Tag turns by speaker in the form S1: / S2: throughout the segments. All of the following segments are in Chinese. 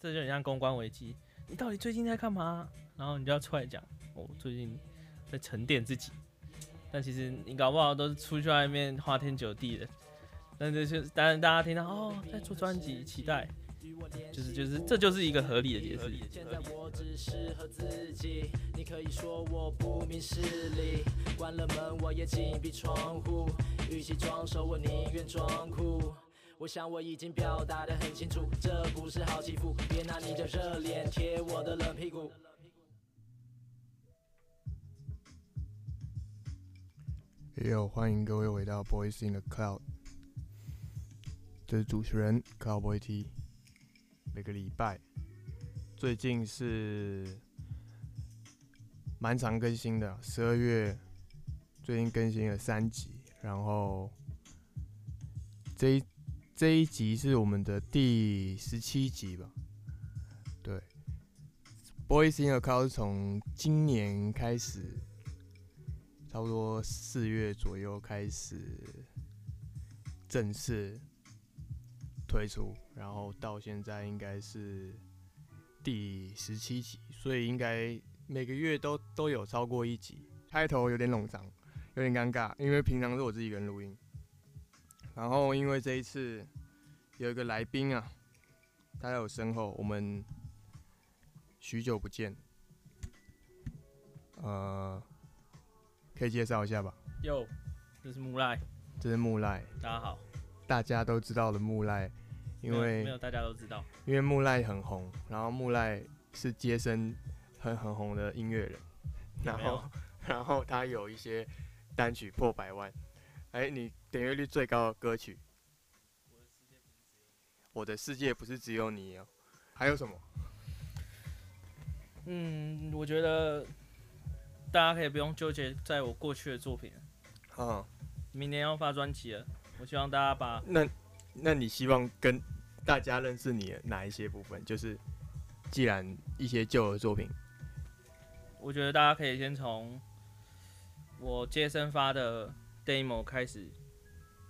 S1: 这就很像公关危机。你到底最近在干嘛？然后你就要出来讲，我最近在沉淀自己。但其实你搞不好都是出去外面花天酒地的。但这是当然，大家听到哦，在做专辑，期待，就是就是，这就是一个合理的解释。
S2: 现在我只适合自己，你可以说我不明事理。关了门，我也紧闭窗户。与其装熟，我宁愿装酷。我想我已经表达得很清楚，这不是好欺负，别拿你的热脸贴我的冷屁股。
S3: 也有欢迎各位回到 Boys in the Cloud，这是主持人 Cloud Boy T。每个礼拜，最近是蛮常更新的，十二月最近更新了三集，然后这一这一集是我们的第十七集吧？对，Boys in the Cloud 是从今年开始。差不多四月左右开始正式推出，然后到现在应该是第十七集，所以应该每个月都都有超过一集。开头有点冗长，有点尴尬，因为平常是我自己一个人录音，然后因为这一次有一个来宾啊，他在我身后，我们许久不见，呃。可以介绍一下吧。
S1: 哟，这是木赖，
S3: 这是木赖，
S1: 大家好。
S3: 大家都知道的木赖，因为
S1: 没有大家都知道，
S3: 因为木赖很红，然后木赖是接生很很红的音乐人，然后 然后他有一些单曲破百万，哎，你点阅率最高的歌曲，我的世界不是只有你哦，还有什么？
S1: 嗯，我觉得。大家可以不用纠结在我过去的作品，
S3: 嗯，
S1: 明年要发专辑了，我希望大家把
S3: 那，那你希望跟大家认识你的哪一些部分？就是既然一些旧的作品，
S1: 我觉得大家可以先从我接生发的 demo 开始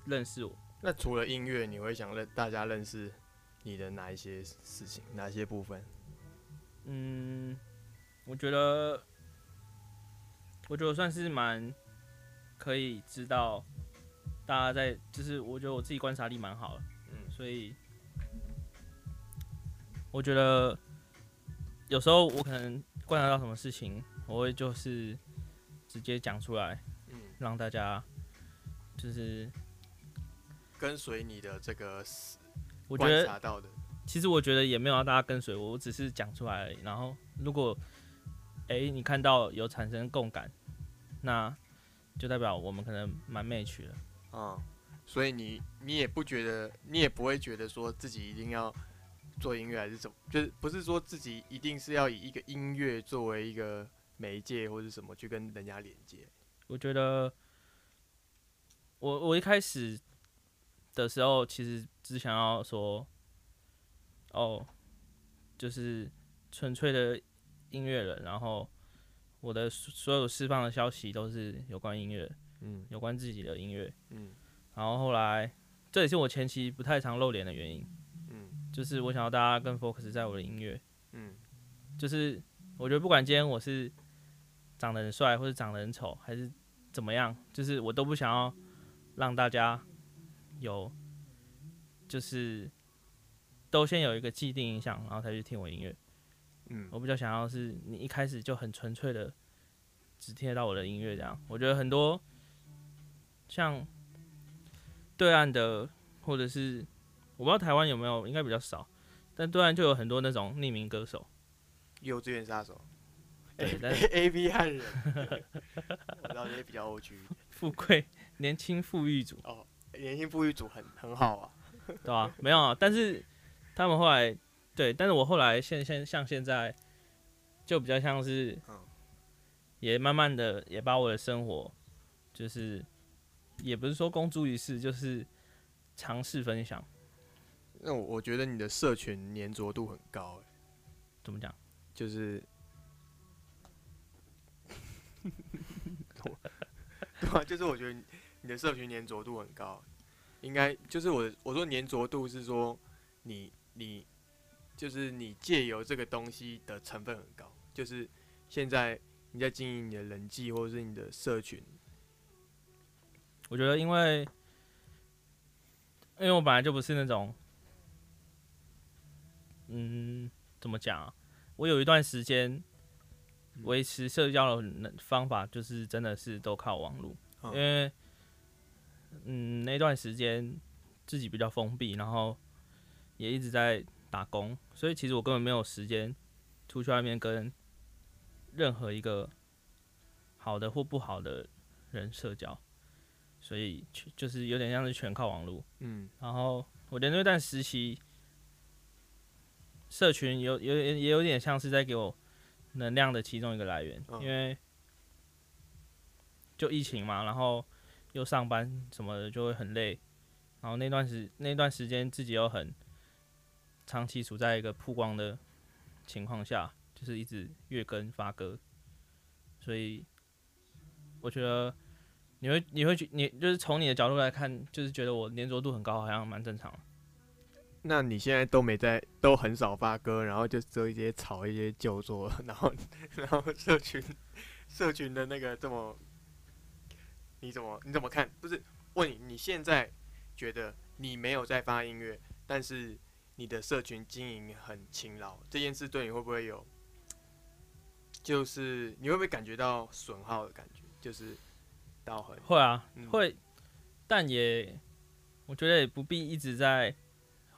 S1: 认识我。
S3: 那除了音乐，你会想认大家认识你的哪一些事情？哪些部分？
S1: 嗯，我觉得。我觉得算是蛮可以知道大家在，就是我觉得我自己观察力蛮好的，嗯，所以我觉得有时候我可能观察到什么事情，我会就是直接讲出来，嗯，让大家就是
S3: 跟随你的这个
S1: 我观
S3: 察到的。
S1: 其实我觉得也没有让大家跟随我，我只是讲出来而已。然后如果哎你看到有产生共感。那就代表我们可能蛮 match 的，
S3: 嗯，所以你你也不觉得，你也不会觉得说自己一定要做音乐还是怎么，就是不是说自己一定是要以一个音乐作为一个媒介或者什么去跟人家连接。
S1: 我觉得我我一开始的时候其实只想要说，哦，就是纯粹的音乐人，然后。我的所有释放的消息都是有关音乐，嗯，有关自己的音乐，嗯，然后后来这也是我前期不太常露脸的原因，嗯，就是我想要大家更 focus 在我的音乐，嗯，就是我觉得不管今天我是长得很帅或者长得很丑还是怎么样，就是我都不想要让大家有就是都先有一个既定印象，然后才去听我音乐。嗯，我比较想要是你一开始就很纯粹的，只听得到我的音乐这样。我觉得很多像对岸的，或者是我不知道台湾有没有，应该比较少。但对岸就有很多那种匿名歌手，
S3: 幼稚园杀手，
S1: 对
S3: ，A B 汉人，我知道这些比较 O G，
S1: 富贵年轻富裕组
S3: 哦，年轻富裕组很很好啊，
S1: 对吧？没有啊，但是他们后来。对，但是我后来现现像现在，就比较像是，也慢慢的也把我的生活，就是也不是说公诸于世，就是尝试分享。
S3: 那我我觉得你的社群粘着度很高，
S1: 怎么讲？
S3: 就是 对啊，就是我觉得你的社群粘着度很高，应该就是我我说粘着度是说你你。就是你借由这个东西的成分很高，就是现在你在经营你的人际或者是你的社群，
S1: 我觉得因为因为我本来就不是那种，嗯，怎么讲啊？我有一段时间维持社交的方法，就是真的是都靠网络，
S3: 嗯
S1: 因为嗯那段时间自己比较封闭，然后也一直在打工，所以其实我根本没有时间出去外面跟任何一个好的或不好的人社交。所以就是有点像是全靠网络。
S3: 嗯
S1: 然后我觉得那段实习，社群有有也也有点像是在给我能量的其中一个来源，
S3: 嗯
S1: 因为就疫情嘛，然后又上班什么的就会很累，然后那段时那段时间自己又很长期处在一个曝光的情况下，就是一直月更发歌，所以我觉得你会你会觉你就是从你的角度来看，就是觉得我粘着度很高，好像蛮正常。
S3: 那你现在都没在，都很少发歌，然后就做一些炒一些旧作，然后然后社群社群的那个这么，你怎么你怎么看？不是问你，你现在觉得你没有在发音乐，但是你的社群经营很勤劳，这件事对你会不会有？就是你会不会感觉到损耗的感觉？就是到很
S1: 会啊，
S3: 嗯
S1: 会，但也我觉得也不必一直在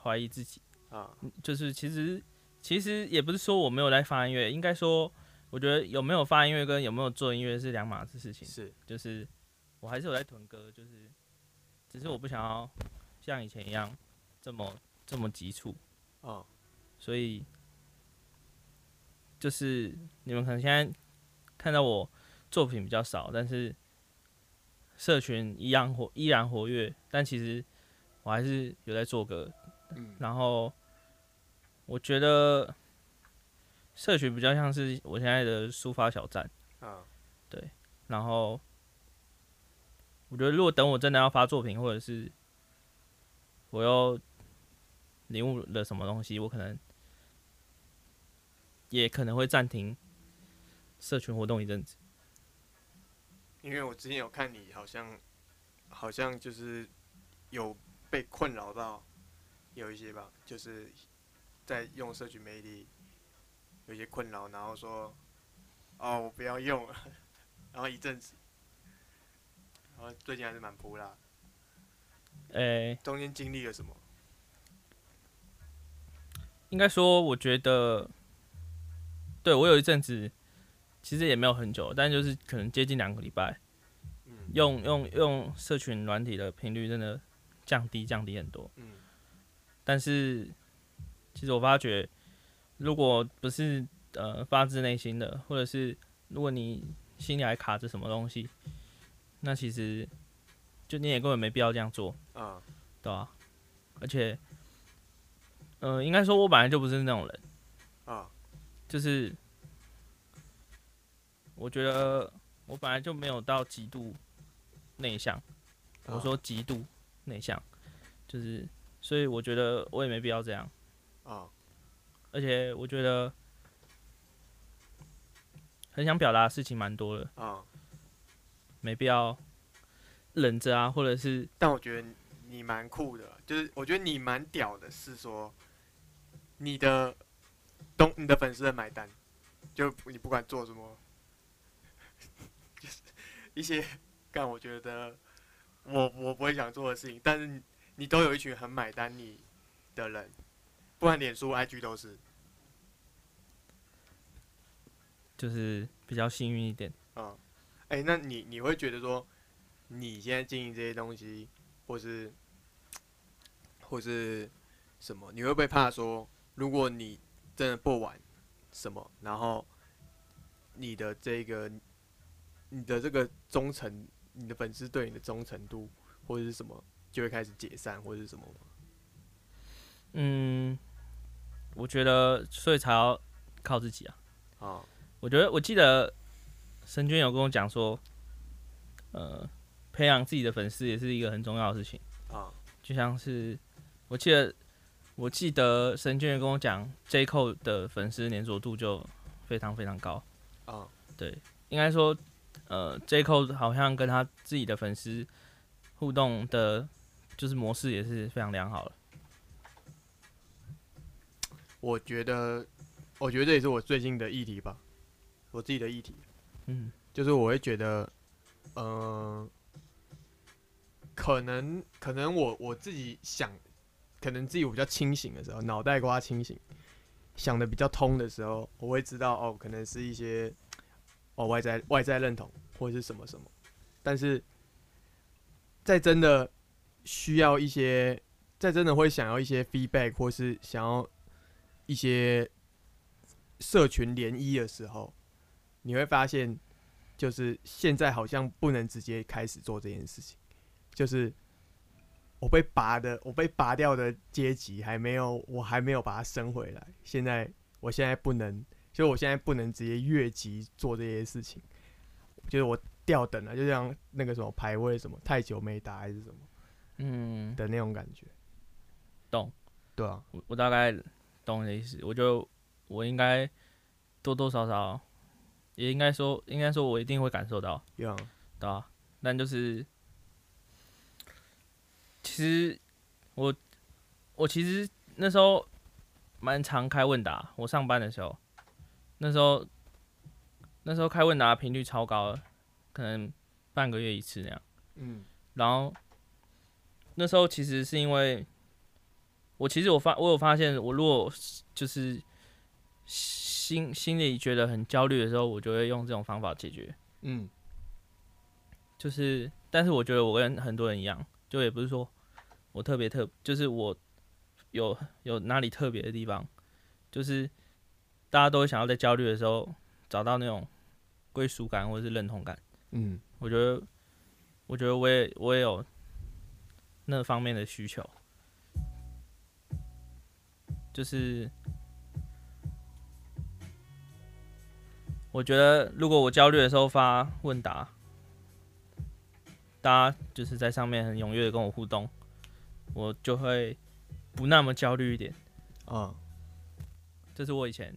S1: 怀疑自己。
S3: 啊
S1: 就是其实其实也不是说我没有在发音乐，应该说我觉得有没有发音乐跟有没有做音乐是两码子事情。
S3: 是
S1: 就是我还是有在囤歌，就是只是我不想要像以前一样这么这么急促，
S3: 啊
S1: 所以就是你们可能现在看到我作品比较少，但是社群一样活依然活跃，但其实我还是有在做歌，
S3: 嗯
S1: 然后我觉得社群比较像是我现在的抒发小站。
S3: 啊
S1: 然后我觉得，如果等我真的要发作品，或者是我又领悟了什么东西，我可能也可能会暂停社群活动一阵子。
S3: 因为我之前有看你，好像好像就是有被困扰到有一些吧，就是在用社群媒体有些困扰，然后说哦我不要用了，然后一阵子，然后最近还是蛮扑啦，
S1: 诶、
S3: 中间经历了什么？
S1: 应该说，我觉得，对我有一阵子，其实也没有很久，但就是可能接近两个礼拜，
S3: 嗯
S1: 用用用社群软体的频率真的降低降低很多。
S3: 嗯
S1: 但是其实我发觉，如果不是呃发自内心的，或者是如果你心里还卡着什么东西，那其实就你也根本没必要这样做，
S3: 啊
S1: 对吧、而且，呃，应该说我本来就不是那种人，
S3: 啊
S1: 就是我觉得我本来就没有到极度内向，我说极度内向，就是所以我觉得我也没必要这样。
S3: 啊
S1: 而且我觉得很想表达的事情蛮多的，
S3: 啊！
S1: 没必要忍着啊，或者是
S3: 但我觉得你蛮酷的，就是我觉得你蛮屌的，是说你的东你的粉丝很买单，就你不管做什么，就是一些干我觉得我我不会想做的事情，但是你你都有一群很买单你的人，不管脸书、IG 都是
S1: 就是比较幸运一点。
S3: 啊。哎、那你你会觉得说你现在经营这些东西，或是或是什么，你会不会怕说，如果你真的不玩什么，然后你的这个你的这个忠诚，你的粉丝对你的忠诚度或者是什么，就会开始解散或者是什么吗？
S1: 嗯，我觉得所以才要靠自己啊。
S3: 啊
S1: 我觉得我记得神君有跟我讲说，呃，培养自己的粉丝也是一个很重要的事情。
S3: 啊
S1: 就像是我记得我记得神君有跟我讲，J Cole 的粉丝粘着度就非常非常高。
S3: 啊，
S1: 对，应该说，呃，J Cole 好像跟他自己的粉丝互动的，就是模式也是非常良好了。
S3: 我觉得，我觉得这也是我最近的议题吧，我自己的议题，
S1: 嗯。
S3: 就是我会觉得，呃，可能可能我我自己想，可能自己我比较清醒的时候，脑袋瓜清醒，想的比较通的时候，我会知道哦，可能是一些哦外在外在认同或是什么什么，但是在真的需要一些，在真的会想要一些 feedback 或是想要一些社群涟漪的时候，你会发现，就是现在好像不能直接开始做这件事情，就是我被拔的，我被拔掉的阶级还没有，我还没有把它升回来。现在，我现在不能，就是我现在不能直接越级做这些事情，就是我掉等了，就像那个什么排位什么太久没打还是什么
S1: 嗯，
S3: 的那种感觉。
S1: 懂。
S3: 对啊，
S1: 我我大概懂你的意思。我就我应该多多少少，也应该说，应该说我一定会感受到。对吧、但就是，其实我我其实那时候蛮常开问答，我上班的时候，那时候那时候开问答频率超高的，可能半个月一次那样。
S3: 嗯
S1: 然后那时候其实是因为我其实我发我有发现，我如果就是心心里觉得很焦虑的时候，我就会用这种方法解决。
S3: 嗯
S1: 就是，但是我觉得我跟很多人一样，就也不是说我特别特，就是我有有哪里特别的地方，就是大家都会想要在焦虑的时候找到那种归属感或者是认同感。
S3: 嗯
S1: 我觉得，我觉得我也我也有那方面的需求，就是我觉得如果我焦虑的时候发问答，大家就是在上面很踊跃的跟我互动，我就会不那么焦虑一点。
S3: 啊
S1: 这是我以前，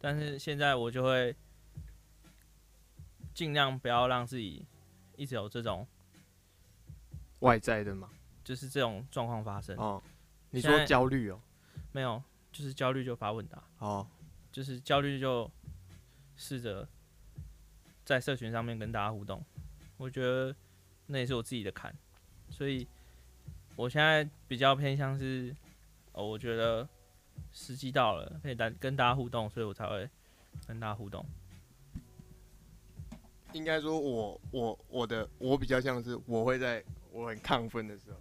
S1: 但是现在我就会尽量不要让自己一直有这种
S3: 外在的嘛。
S1: 就是这种状况发生。
S3: 哦，你说焦虑哦。
S1: 没有，就是焦虑就发问答，
S3: 哦，
S1: 就是焦虑就试着在社群上面跟大家互动。我觉得那也是我自己的坎，所以我现在比较偏向是，哦，我觉得时机到了，可以大跟大家互动，所以我才会跟大家互动。
S3: 应该说我我我的我比较像是我会在我很亢奋的时候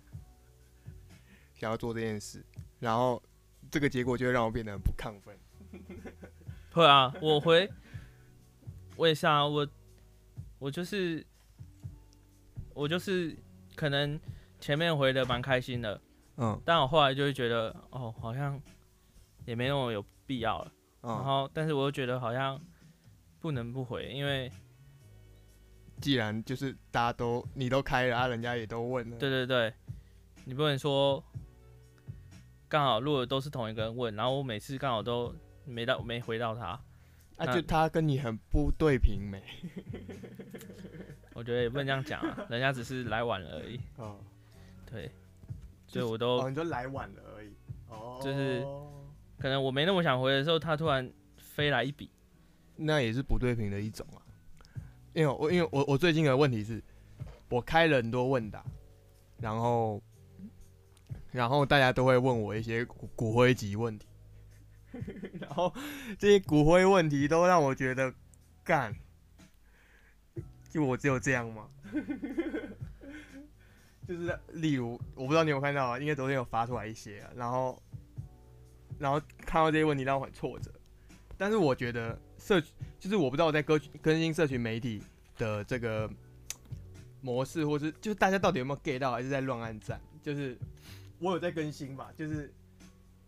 S3: 想要做这件事，然后这个结果就会让我变得很不亢奋。
S1: 会啊，我回，我也是啊，我我就是我就是可能前面回的蛮开心的，
S3: 嗯。
S1: 但我后来就会觉得哦，好像也没那么有必要了。然
S3: 嗯，
S1: 后，但是我又觉得好像不能不回，因为
S3: 既然就是大家都你都开了，啊，人家也都问了，
S1: 对对对，你不能说刚好如果都是同一个人问，然后我每次刚好都没到没回到他，
S3: 啊，就他跟你很不对平没？
S1: 我觉得也不能这样讲啊，人家只是来晚了而已。
S3: 哦，
S1: 对，所以我都
S3: 哦，你就来晚了而已。哦，
S1: 就是可能我没那么想回的时候，他突然飞来一笔，
S3: 那也是不对平的一种啊。因为我因为我我最近的问题是，我开了很多问答，然后然后大家都会问我一些骨骨灰级问题，然后这些骨灰问题都让我觉得干，就我只有这样吗？就是例如，我不知道你有看到啊，应该昨天有发出来一些啊，然后然后看到这些问题让我很挫折，但是我觉得社就是我不知道我在更更新社群媒体的这个模式，或是就是大家到底有没有 get 到，还是在乱按赞？就是我有在更新吧，就是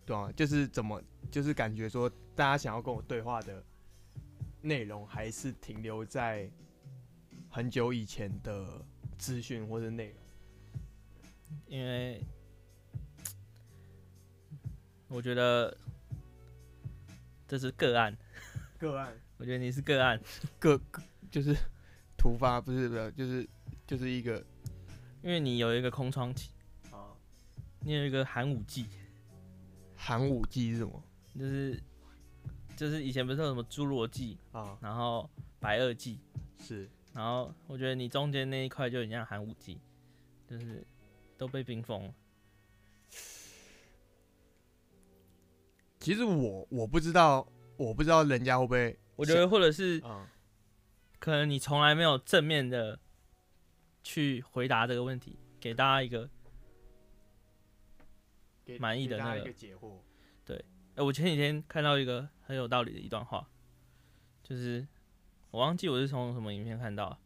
S3: 对啊，就是怎么就是感觉说大家想要跟我对话的内容，还是停留在很久以前的资讯或者内容。
S1: 因为我觉得这是个案，
S3: 个案
S1: 我觉得你是个案，
S3: 个个就是突发，不是不是，就是就是一个
S1: 因为你有一个空窗期，
S3: 啊，
S1: 你有一个寒武纪，
S3: 寒武纪是什么
S1: 就是就是以前不是有什么侏罗纪，
S3: 啊？
S1: 然后白垩纪，
S3: 是
S1: 然后我觉得你中间那一块就很像寒武纪，就是都被冰封了。
S3: 其实我我不知道，我不知道人家会不会
S1: 我觉得或者是
S3: 嗯
S1: 可能你从来没有正面的去回答这个问题，给大家一个。
S3: 给
S1: 满意的那个
S3: 给大家一个解惑。
S1: 呃，我前几天看到一个很有道理的一段话，就是我忘记我是从什么影片看到，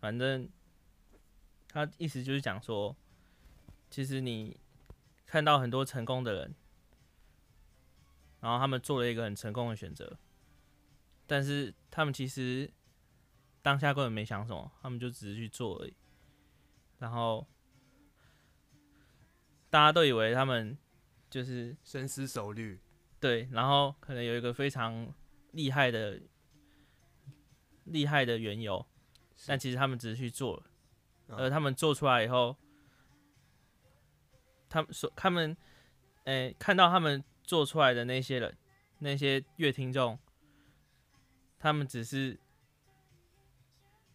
S1: 反正他意思就是讲说，其实你看到很多成功的人，然后他们做了一个很成功的选择，但是他们其实当下根本没想什么，他们就只是去做而已，然后大家都以为他们就是
S3: 深思熟虑，
S1: 对，然后可能有一个非常厉害的、厉害的缘由，但其实他们只是去做了，
S3: 嗯
S1: 而他们做出来以后，他们所他们，诶、看到他们做出来的那些人，那些乐听众，他们只是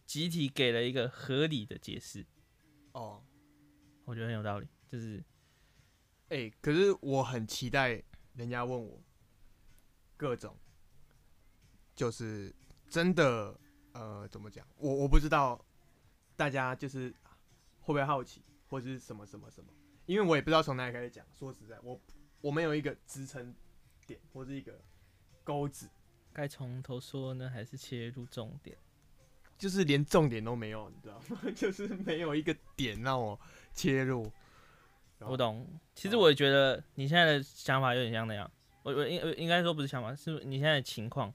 S1: 集体给了一个合理的解释，
S3: 哦，
S1: 我觉得很有道理，就是
S3: 哎、可是我很期待人家问我各种，就是真的呃，怎么讲？我我不知道大家就是会不会好奇，或者是什么什么什么，因为我也不知道从哪里开始讲。说实在，我我没有一个支撑点或是一个钩子，
S1: 该从头说呢，还是切入重点？
S3: 就是连重点都没有，你知道吗？就是没有一个点让我切入。
S1: 我懂。其实
S3: 哦
S1: 我也觉得你现在的想法有点像那样。我我应应该说不是想法，是你现在的情况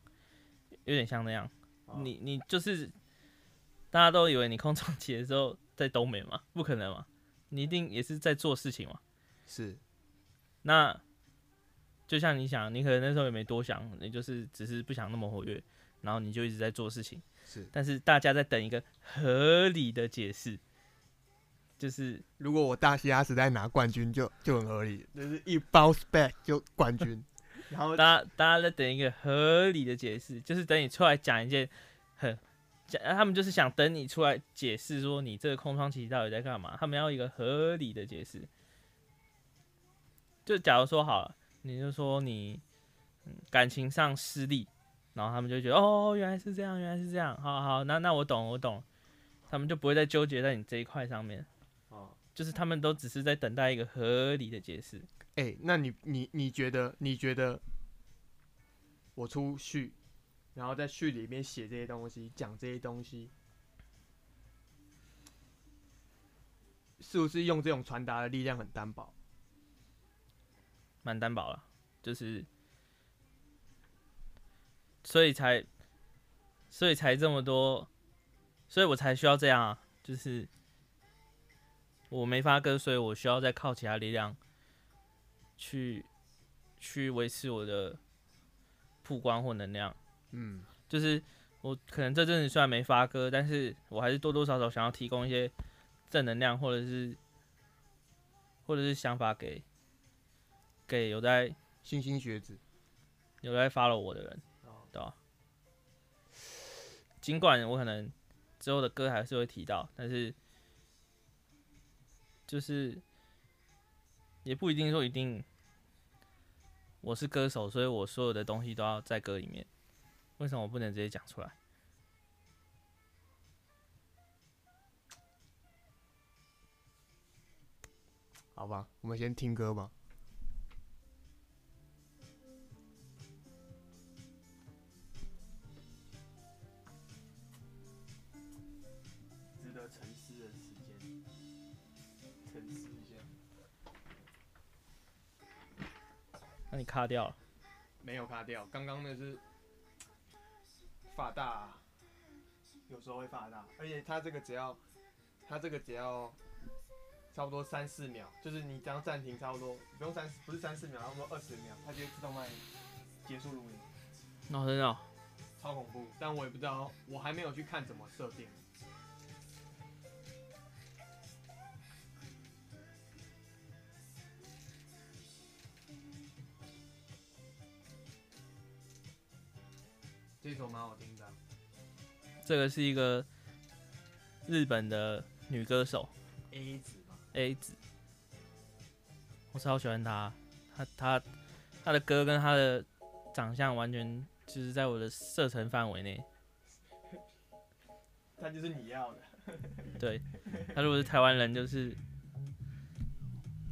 S1: 有点像那样。
S3: 哦
S1: 你你就是大家都以为你空窗期的时候在东北嘛，不可能嘛，你一定也是在做事情嘛。
S3: 是
S1: 那就像你想，你可能那时候也没多想，你就是只是不想那么活跃，然后你就一直在做事情。
S3: 是，
S1: 但是大家在等一个合理的解释，就是
S3: 如果我大西亚时代拿冠军就就很合理，就是一 bounce back 就冠军，然后
S1: 大家大家在等一个合理的解释，就是等你出来讲一件很讲，他们就是想等你出来解释说你这个空窗期到底在干嘛，他们要一个合理的解释。就假如说好了，你就说你、嗯、感情上失利，然后他们就觉得哦原来是这样，原来是这样，好好，那那我懂我懂，他们就不会再纠结在你这一块上面，
S3: 哦，
S1: 就是他们都只是在等待一个合理的解释。
S3: 哎、那你你你觉得你觉得我出序，然后在序里面写这些东西，讲这些东西，是不是用这种传达的力量很单薄？
S1: 蛮单薄了，就是，所以才，所以才这么多，所以我才需要这样啊，就是我没发歌，所以我需要再靠其他力量去去维持我的曝光或能量。
S3: 嗯，
S1: 就是我可能这阵子虽然没发歌，但是我还是多多少少想要提供一些正能量，或者是或者是想法给给有在
S3: 星星学子，
S1: 有在 follow 我的人，
S3: 哦
S1: 对吧？尽管我可能之后的歌还是会提到，但是就是也不一定说一定我是歌手，所以我所有的东西都要在歌里面。为什么我不能直接讲出来？
S3: 好吧，我们先听歌吧。
S1: 那你卡掉了，
S3: 没有卡掉，刚刚那是发大，有时候会发大，而且它这个只要，它这个只要差不多三四秒，就是你只要暂停差不多不用三不是三四秒，差不多二十秒，它就会自动帮你结束录音，
S1: 哦，真的哦、
S3: 超恐怖。但我也不知道，我还没有去看怎么设定。这首蛮好听的啊、
S1: 这个是一个日本的女歌手
S3: A 子吧
S1: ，A 子，我超喜欢她，她她她的歌跟她的长相完全就是在我的射程范围内。
S3: 她就是你要的。
S1: 对，她如果是台湾人，就是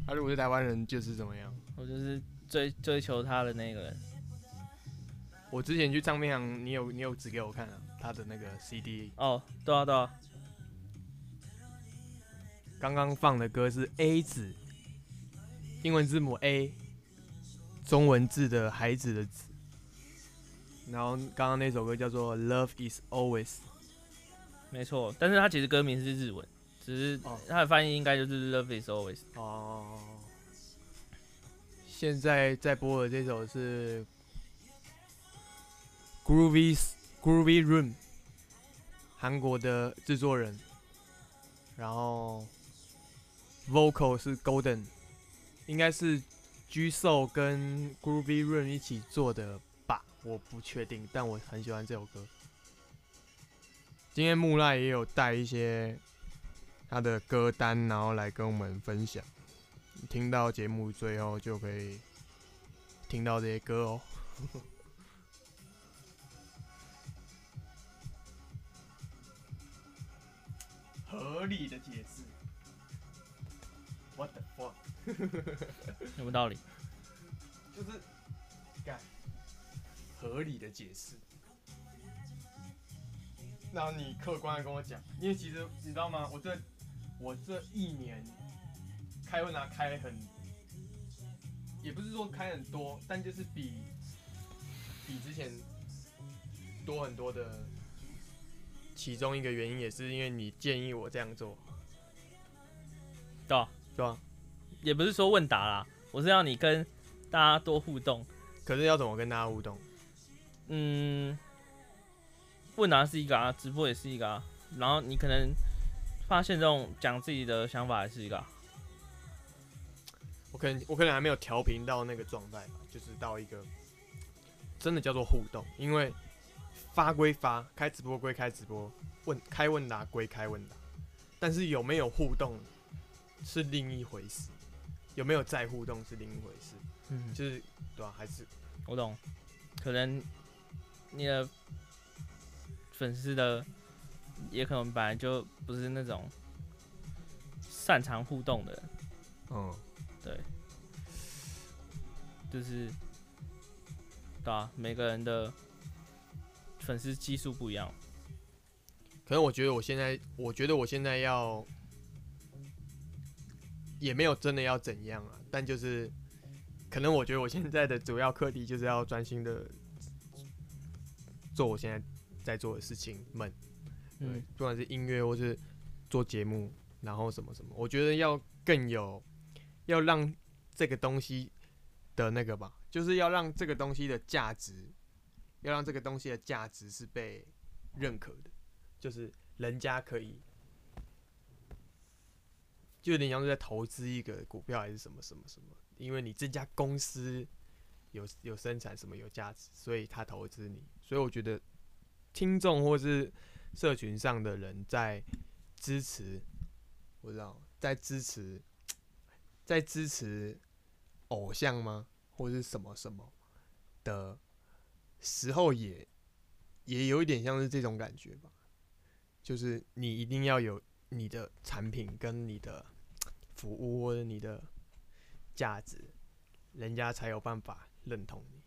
S3: 他、如果是台湾人，就是怎么样？
S1: 我就是追追求她的那个人。
S3: 我之前去唱片行，你有你有指给我看啊，他的那个 CD，
S1: 哦，对啊对啊，
S3: 刚刚放的歌是 A 子，英文字母 A，中文字的孩子的子，然后刚刚那首歌叫做 Love Is Always，
S1: 没错。但是它其实歌名是日文，只是它的翻译应该就是 Love Is Always。
S3: 哦，现在在播的这首是 Groovy Groovy Room，韩国的制作人，然后 Vocal 是 Golden，应该是 G Soul 跟 Groovy Room 一起做的吧，我不确定，但我很喜欢这首歌。今天木赖也有带一些他的歌单，然后来跟我们分享。听到节目最后就可以听到这些歌哦。合理的解释，What the fuck？
S1: 有没有道理？
S3: 就是干合理的解释。然后你客观的跟我讲，因为其实你知道吗？我这我这一年开问答开很，也不是说开很多，但就是比比之前多很多的。其中一个原因也是因为你建议我这样做，
S1: 对啊，
S3: 对吧？
S1: 也不是说问答啦，我是要你跟大家多互动。
S3: 可是要怎么跟大家互动？
S1: 嗯，问答是一个啊，直播也是一个啊，然后你可能发现这种讲自己的想法也是一个、啊。
S3: 我可能我可能还没有调频到那个状态吧，就是到一个真的叫做互动，因为发归发，开直播归开直播，问开问答归开问答，但是有没有互动是另一回事，有没有再互动是另一回事，
S1: 嗯，
S3: 就是对吧、还是
S1: 我懂，可能你的粉丝的也可能本来就不是那种擅长互动的人，
S3: 嗯，对。
S1: 就是对啊，每个人的粉丝基数不一样。
S3: 可能我觉得我现在，我觉得我现在要，也没有真的要怎样啊，但就是，可能我觉得我现在的主要课题就是要专心的做我现在在做的事情们，对，
S1: 嗯，
S3: 不管是音乐或是做节目，然后什么什么，我觉得要更有，要让这个东西的那个吧，就是要让这个东西的价值，要让这个东西的价值是被认可的，就是人家可以，就有点像是在投资一个股票还是什么什么什么，因为你这家公司有有生产什么有价值，所以他投资你，所以我觉得听众或是社群上的人在支持，我知道在支持，在支持偶像吗，或是什么什么的时候也，也有一点像是这种感觉吧，就是你一定要有你的产品跟你的服务或者你的价值，人家才有办法认同你。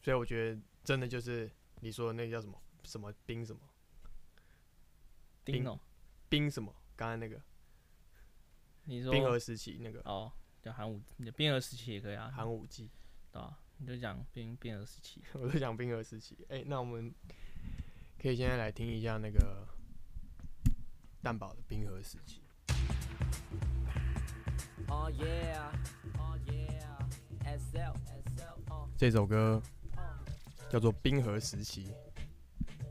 S3: 所以我觉得真的就是你说的那个叫什么什么冰什么？
S1: 冰哦，
S3: 冰什么，刚才那个。
S1: 你说
S3: 冰河时期那个。
S1: 哦，叫寒武，冰河时期也可以啊，
S3: 寒武纪，
S1: 对啊，你就讲冰冰河时期。
S3: 我都讲冰河时期。哎、那我们可以现在来听一下那个蛋堡的冰河时期。
S2: Oh yeah, oh yeah, SL, SL, oh.
S3: 这首歌叫做《冰河时期》。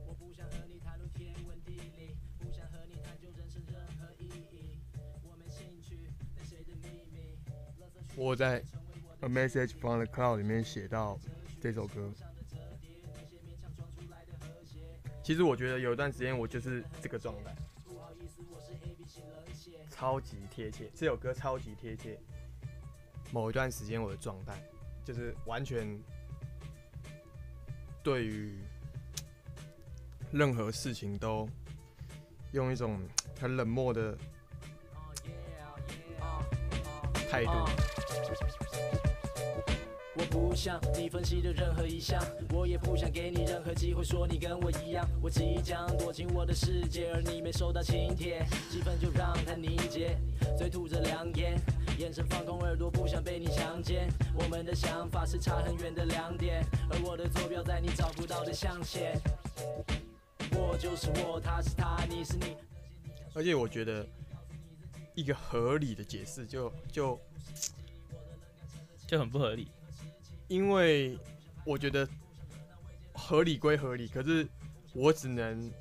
S2: 我不想和你谈论天文地理，不想和你探究人生任何意义。我没兴趣对谁的秘密。
S3: 我在《A Message from the Cloud》里面写到这首歌。其实我觉得有一段时间我就是这个状态，超级贴切。这首歌超级贴切。某一段时间我的状态就是完全对于任何事情都用一种很冷漠的态度。
S2: 我不想你分析的任何一项，我也不想给你任何机会说你跟我一样。我即将躲进我的世界，而你没收到请帖，气氛就让它凝结，嘴吐着凉烟，眼神放空，耳朵不想被你强奸。我们的想法是差很远的两点，而我的坐标在你找不到的象限。我就是我，他是他，你是你。
S3: 而且我觉得一个合理的解释就就
S1: 就很不合理。
S3: 因为我觉得合理归合理，可是我只能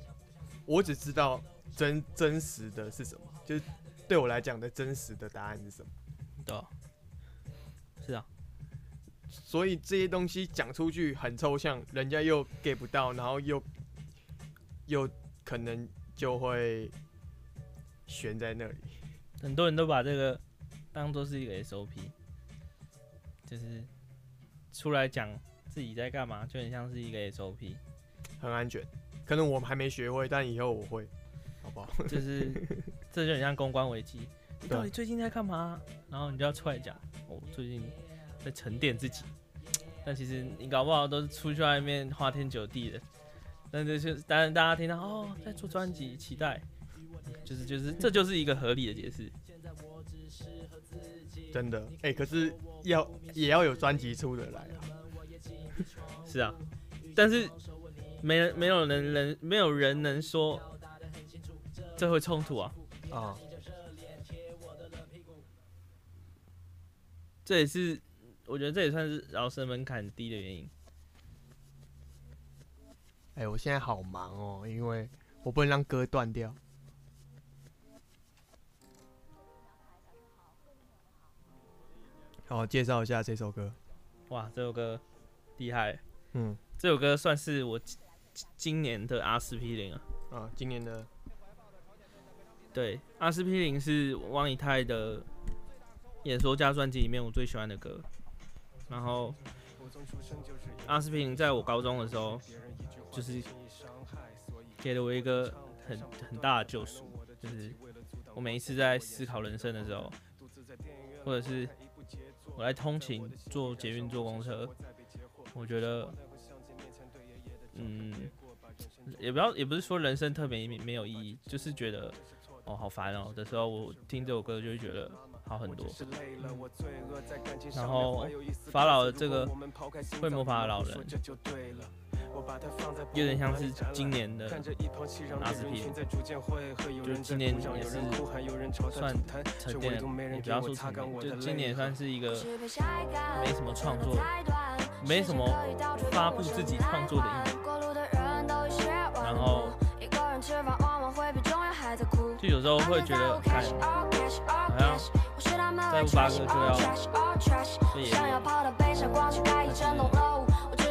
S3: 我只知道真真实的是什么，就是对我来讲的真实的答案是什么。
S1: 对啊，是啊，
S3: 所以这些东西讲出去很抽象，人家又 get 不到，然后又又可能就会悬在那里。
S1: 很多人都把这个当做是一个 SOP，就是出来讲自己在干嘛，就很像是一个 SOP，
S3: 很安全。可能我们还没学会，但以后我会，好不好？
S1: 就是 这就很像公关危机。你到底最近在干嘛？然后你就要出来讲，我最近在沉淀自己。但其实你搞不好都是出去外面花天酒地的。但这就是，当然大家听到哦，在做专辑，期待，就是就是，这就是一个合理的解释。
S3: 真的，哎、可是要也要有专辑出得来啊。
S1: 是啊，但是没人没有人能没有人能说这会冲突啊，
S3: 啊，
S1: 这也是我觉得这也算是饶舌门槛低的原因。
S3: 哎、我现在好忙哦，因为我不能让歌断掉。好，介绍一下这首歌。
S1: 哇，这首歌厉害，
S3: 嗯，
S1: 这首歌算是我今今年的阿司匹林啊。
S3: 啊，今年的
S1: 对，阿司匹林是汪以太的演说家专辑里面我最喜欢的歌。然后阿司匹林在我高中的时候，就是给了我一个很很大的救赎，就是我每一次在思考人生的时候，或者是我来通勤、坐捷运、坐公车，我觉得，嗯，也不要，也不是说人生特别没没有意义，就是觉得哦好烦哦的时候，我听这首歌就会觉得好很多。然后法老的这个会魔法的老人，有点像是今年的阿司匹林，就是今年也是算沉淀了，也不要说沉淀，就今年算是一个没什么创作，没什么发布自己创作的一年。然后就有时候会觉得，哎好像再不发歌就要被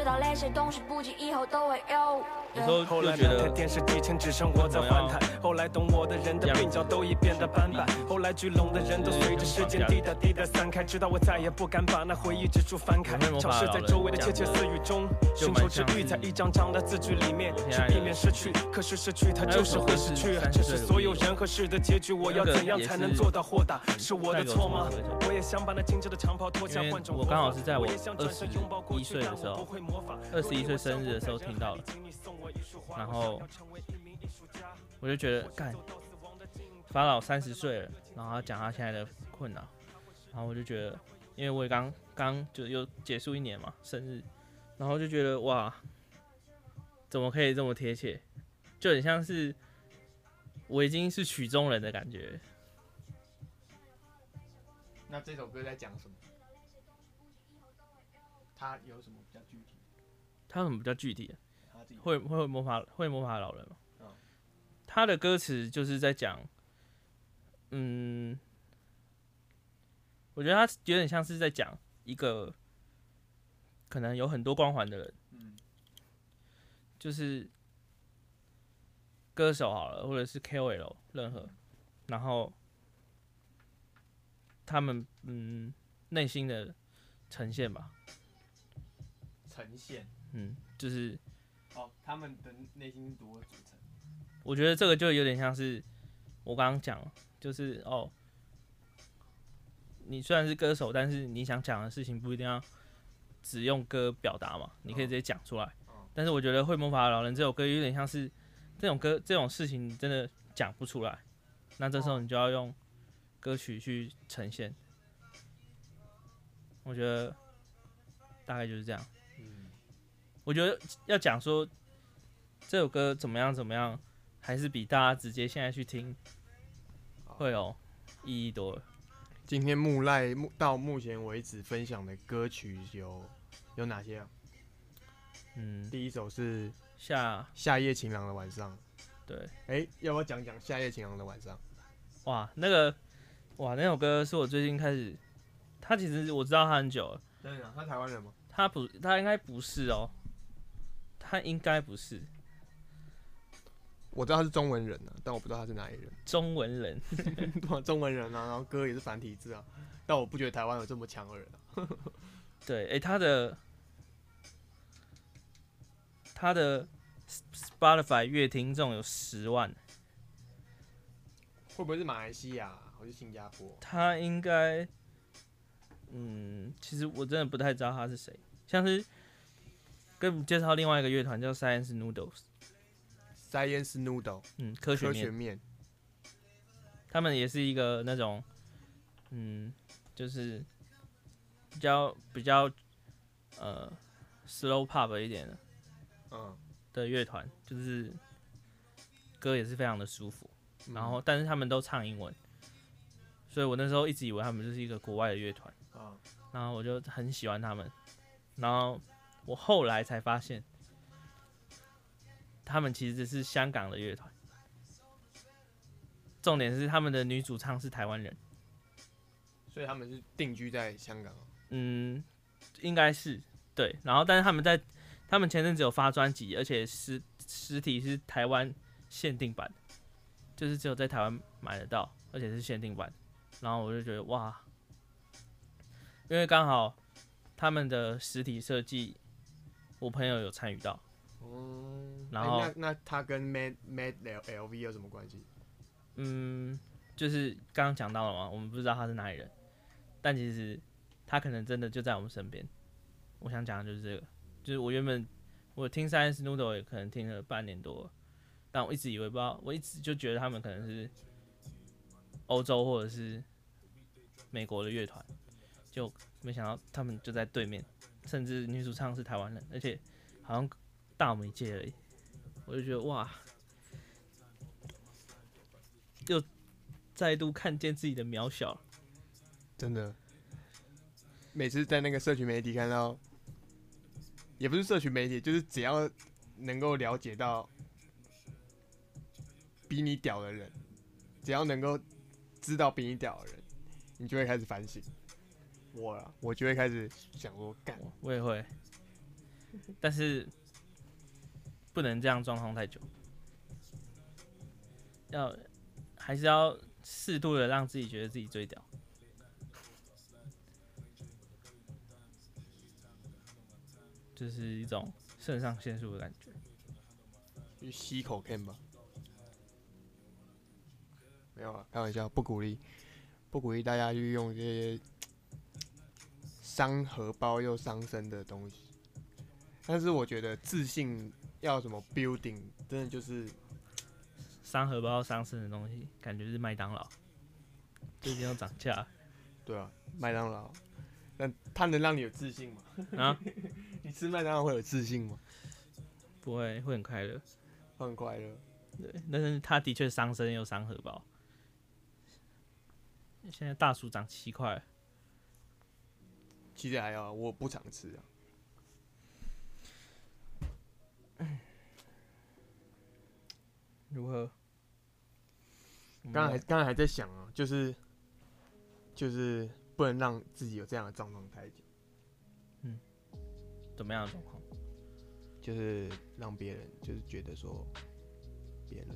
S1: 演有。时候
S4: 后来
S1: 就觉得
S4: 两台电视机前只剩我在换台，后来懂我的人的鬓角都已变得斑白，后来聚拢的人都随着时间滴答滴答散开，直到我再也不敢把那回忆之书翻开，尝试在周围的窃窃私语中寻求治愈，在一张张的字句里面去避免失去，可是失去它就是会失去，这是所有人和事的结局，我要怎样才能做到豁达？是我的错吗？我也想把那精致的长袍脱下换种
S1: 我刚好是在我
S4: 我也想转身拥抱过去
S1: 21岁的时候
S4: 但我不会模仿
S1: 21岁生日的时候听到了然后我就觉得干，法老三十岁了，然后他讲他现在的困扰，然后我就觉得，因为我也刚刚就又结束一年嘛，生日，然后就觉得哇，怎么可以这么贴切，就很像是我已经是曲中人的感觉，
S3: 那这首歌在讲什么？他有什么？
S1: 他有什么比较具体会会魔法会魔法老人吗？
S3: 嗯。
S1: 他的歌词就是在讲，嗯，我觉得他有点像是在讲一个可能有很多光环的人，
S3: 嗯。
S1: 就是歌手好了，或者是 KOL 任何，然后他们嗯内心的呈现吧，
S3: 呈现
S1: 嗯，就是
S3: 哦，他们的内心是如何组成？
S1: 我觉得这个就有点像是我刚刚讲，就是哦，你虽然是歌手，但是你想讲的事情不一定要只用歌表达嘛，你可以直接讲出来。
S3: 哦
S1: 但是我觉得《会魔法的老人》这首歌有点像是这种歌这种事情，你真的讲不出来，那这时候你就要用歌曲去呈现。我觉得大概就是这样。
S3: 嗯，
S1: 我觉得要讲说这首歌怎么样怎么样，还是比大家直接现在去听会有意义多了。
S3: 今天木赖目到目前为止分享的歌曲有有哪些啊？
S1: 嗯，
S3: 第一首是《
S1: 夏
S3: 夏夜晴朗的晚上》。
S1: 对，
S3: 哎、要不要讲讲《夏夜晴朗的晚上》？
S1: 哇，那个哇，那首歌是我最近开始，他其实我知道他很久了，
S3: 真的，他台湾人吗？
S1: 他不，他应该不是哦，他应该不是
S3: 我知道他是中文人啊，但我不知道他是哪里人。
S1: 中文人。
S3: 中文人啊，然后歌也是繁体字啊，但我不觉得台湾有这么强的人啊。
S1: 对，诶，他的他的 Spotify 月听众有十万，
S3: 会不会是马来西亚或是新加坡？
S1: 他应该，嗯，其实我真的不太知道他是谁，像是跟你们介绍另外一个乐团叫 Science
S3: Noodles，Science Noodle
S1: 嗯，科学
S3: 科学
S1: 面，
S3: 面，
S1: 他们也是一个那种，嗯，就是比较比较呃 slow pop 一点的
S3: 嗯，
S1: 的乐团，就是歌也是非常的舒服，
S3: 嗯。
S1: 然后但是他们都唱英文，所以我那时候一直以为他们就是一个国外的乐团，
S3: 啊，
S1: 然后我就很喜欢他们，然后我后来才发现，他们其实是香港的乐团，重点是他们的女主唱是台湾人，
S3: 所以他们是定居在香港啊。
S1: 嗯，应该是对，然后但是他们在他们前阵子有发专辑，而且实实体是台湾限定版，就是只有在台湾买得到，而且是限定版。然后我就觉得哇，因为刚好他们的实体设计，我朋友有参与到，
S3: 哦，
S1: 然后
S3: 哎那那他跟 Mad Mad L L V 有什么关系？
S1: 嗯，就是刚刚讲到了嘛，我们不知道他是哪里人，但其实他可能真的就在我们身边。我想讲的就是这个，就是我原本我听 Science Noodle 也可能听了半年多了，但我一直以为不知道，我一直就觉得他们可能是欧洲或者是美国的乐团，就没想到他们就在对面，甚至女主唱是台湾人，而且好像大我们一届而已，我就觉得哇，又再度看见自己的渺小。
S3: 真的，每次在那个社群媒体看到，也不是社群媒体，就是只要能够了解到比你屌的人，只要能够知道比你屌的人，你就会开始反省。我啊，我就会开始想说，干，
S1: 我也会，但是不能这样状况太久，要还是要适度的让自己觉得自己最屌。就是一种肾上腺素的感觉。
S3: 去吸一口 can 吧。没有啊，开玩笑，不鼓励，不鼓励大家去用这些伤荷包又伤身的东西。但是我觉得自信要什么 building，真的就是
S1: 伤荷包、伤身的东西，感觉是麦当劳 最近要涨价
S3: 对啊，麦当劳，那它能让你有自信吗？
S1: 啊，
S3: 你吃麦当劳会有自信吗？
S1: 不会会很快乐。
S3: 会很快乐。
S1: 对，但是它的确伤身又伤荷包。现在大薯涨七块，
S3: 其实还好，我不常吃啊。
S1: 如何？
S3: 刚刚还刚才还在想啊，就是就是不能让自己有这样的状况太久，嗯
S1: 怎么样的状况？
S3: 就是让别人就是觉得说别人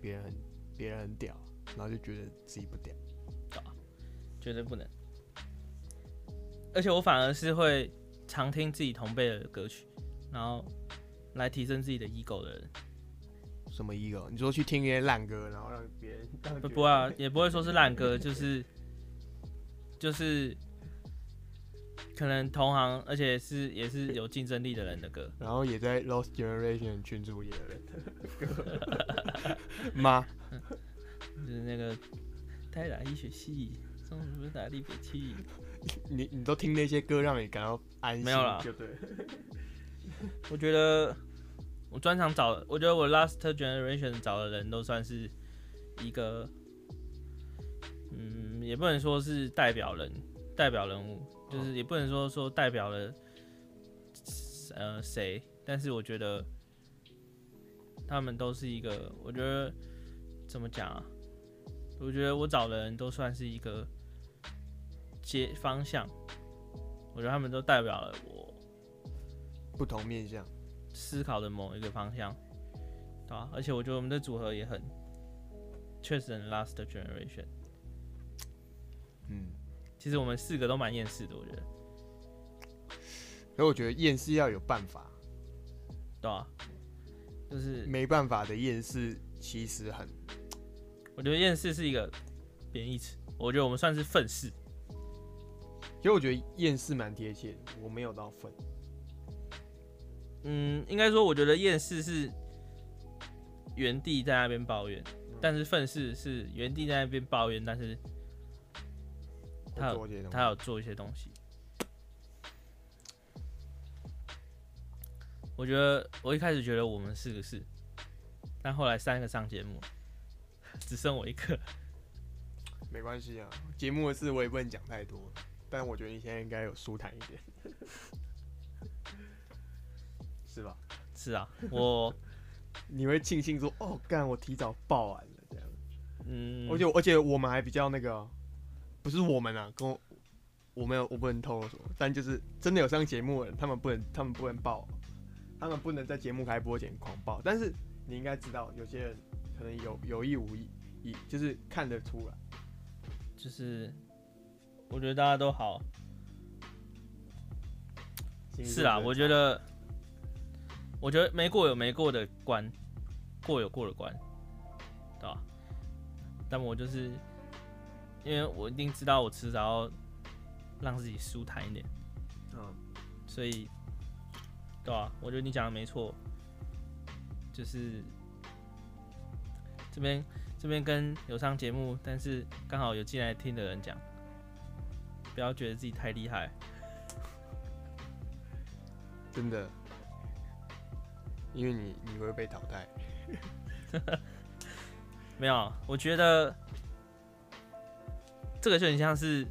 S3: 别人很别人很屌，然后就觉得自己不屌。
S1: 绝对不能。而且我反而是会常听自己同辈的歌曲，然后来提升自己的 ego 的人。
S3: 什么 ego？你说去听一些烂歌，然后让别人
S1: 不不啊，也不会说是烂歌，就是就是可能同行，而且是也是有竞争力的人的歌。
S3: 然后也在 Lost Generation 群组里的人妈，
S1: 就是那个泰达医学系，中不是打立北器，
S3: 你你都听那些歌让你感到安心，
S1: 没有啦
S3: 就对了。
S1: 我觉得我专场找，我觉得我 Last Generation 找的人都算是一个，嗯，也不能说是代表人，代表人物，就是也不能说说代表了呃谁，但是我觉得他们都是一个，我觉得怎么讲啊？我觉得我找的人都算是一个接方向，我觉得他们都代表了我
S3: 不同面向，
S1: 思考的某一个方向，对吧、而且我觉得我们的组合也很，确实很 last generation。
S3: 嗯，
S1: 其实我们四个都蛮厌世的，我觉得，
S3: 所以我觉得厌世要有办法，
S1: 对吧、就是
S3: 没办法的厌世其实很
S1: 我觉得厌世是一个贬义词，我觉得我们算是愤世，
S3: 其实我觉得厌世蛮贴切的，我没有到愤，
S1: 嗯，应该说我觉得厌世是原地在那边抱怨，但是愤世是原地在那边抱怨，但是他有他有做一些东西。我觉得我一开始觉得我们四个是，但后来三个上节目，只剩我一个。
S3: 没关系啊，节目的事我也不能讲太多，但我觉得你现在应该有舒坦一点，是吧？
S1: 是啊，我
S3: 你会庆幸说，哦，干，我提早报完了这样。
S1: 嗯，
S3: 而且而且我们还比较那个哦，不是我们啊，跟我我没有我不能透露什么，但就是真的有上节目的人，他们不能他们不能报，他们不能在节目开播前狂报。但是你应该知道，有些人可能有有意无意，意就是看得出来。
S1: 就是我觉得大家都好，是啊，我觉得，我觉得没过有没过的关，过有过的关，对吧？但我就是因为我一定知道我迟早要让自己舒坦一点，
S3: 嗯，
S1: 所以，对吧？我觉得你讲的没错，就是这边这边跟有上节目，但是刚好有进来听的人讲，不要觉得自己太厉害，
S3: 真的，因为你你会被淘汰。
S1: 没有，我觉得这个就很像是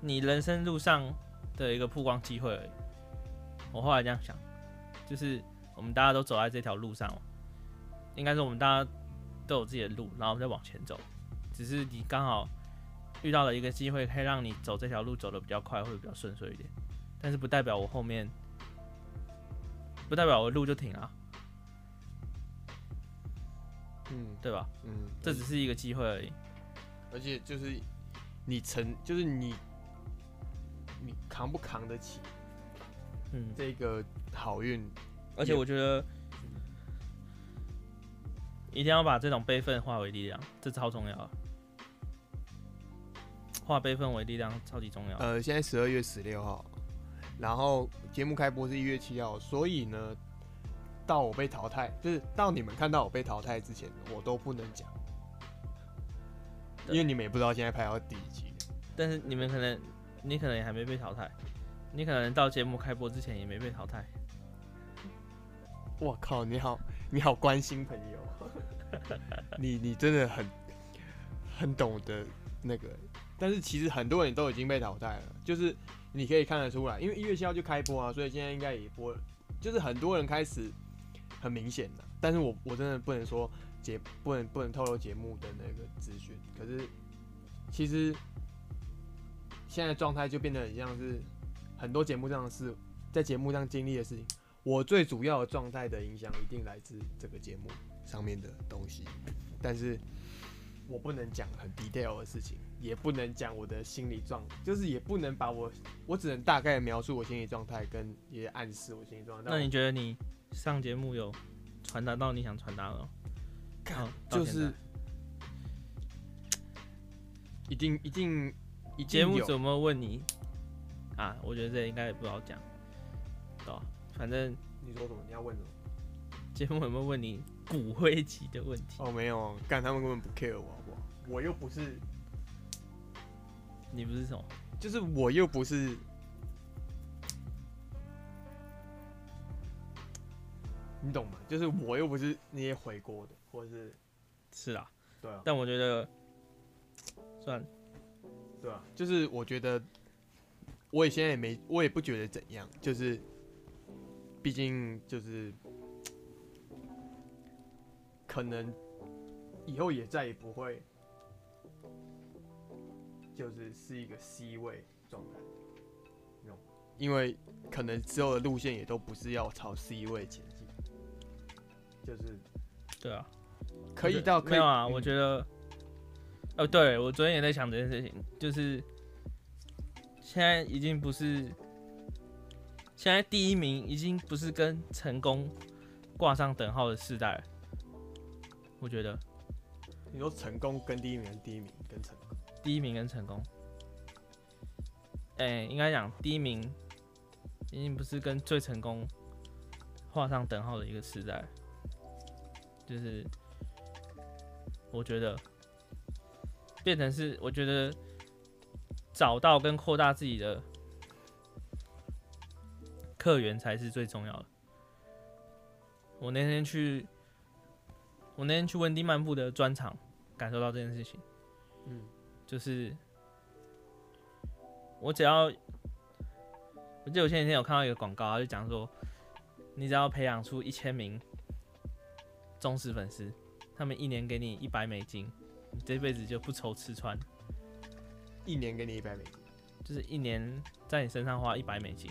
S1: 你人生路上的一个曝光机会而已。我后来这样想，就是我们大家都走在这条路上嘛，应该是我们大家都有自己的路，然后我们再往前走。只是你刚好遇到了一个机会，可以让你走这条路走得比较快，或者比较顺遂一点。但是不代表我后面，不代表我路就停了，
S3: 嗯
S1: 对吧？
S3: 嗯，
S1: 这只是一个机会而已。
S3: 而且就是你承，就是你你扛不扛得起
S1: 嗯，
S3: 这个好运？
S1: 而且我觉得一定要把这种悲愤化为力量，这超重要的。化悲愤为力量超级重要。
S3: 呃，现在十二月十六号，然后节目开播是一月七号，所以呢，到我被淘汰，就是到你们看到我被淘汰之前，我都不能讲，因为你们也不知道现在排到第几集。
S1: 但是你们可能，你可能也还没被淘汰，你可能到节目开播之前也没被淘汰。
S3: 我靠，你好，你好关心朋友，你你真的很很懂得那个，但是其实很多人都已经被淘汰了，就是你可以看得出来，因为一月七号就开播啊，所以现在应该也播了，就是很多人开始很明显的，但是我我真的不能说节不能不能透露节目的那个资讯，可是其实现在状态就变得很像是很多节目上的事，在节目上经历的事情，我最主要的状态的影响一定来自这个节目上面的东西，但是我不能讲很 detail 的事情。也不能讲我的心理状，就是也不能把我，我只能大概描述我心理状态，跟也暗示我心理状态。
S1: 那你觉得你上节目有传达到你想传达的？
S3: 看，就是一定一定，
S1: 节目怎么问你啊？我觉得这应该也不好讲，对反正
S3: 你说什么？你要问什么？
S1: 节目有没有问你骨灰级的问题？
S3: 哦，没有，干他们根本不 care 我，好不好？我又不是。
S1: 你不是什么？
S3: 就是我又不是，你懂吗？就是我又不是那些回国的，或者是
S1: 是啊，
S3: 对啊。
S1: 但我觉得算，
S3: 对啊，就是我觉得，我也现在也没，我也不觉得怎样。就是，毕竟就是可能以后也再也不会。就是是一个 C 位状态，因为可能之后的路线也都不是要朝 C 位前进，就是，
S1: 对啊，
S3: 可以到
S1: 没有啊？我觉得，哦，对我昨天也在想这件事情，就是现在已经不是，现在第一名已经不是跟成功挂上等号的时代，我觉得，
S3: 你说成功跟第一名，第一名跟成。
S1: 第一名跟成功，哎，应该讲第一名已经不是跟最成功画上等号的一个时代，就是我觉得变成是，我觉得找到跟扩大自己的客源才是最重要的。我那天去，我那天去温蒂漫步的专场，感受到这件事情，嗯。就是我只要，我记得我前几天有看到一个广告，他就讲说，你只要培养出一千名忠实粉丝，他们一年给你一百美金，你这辈子就不愁吃穿。
S3: 一年给你一百美金，
S1: 就是一年在你身上花一百美金，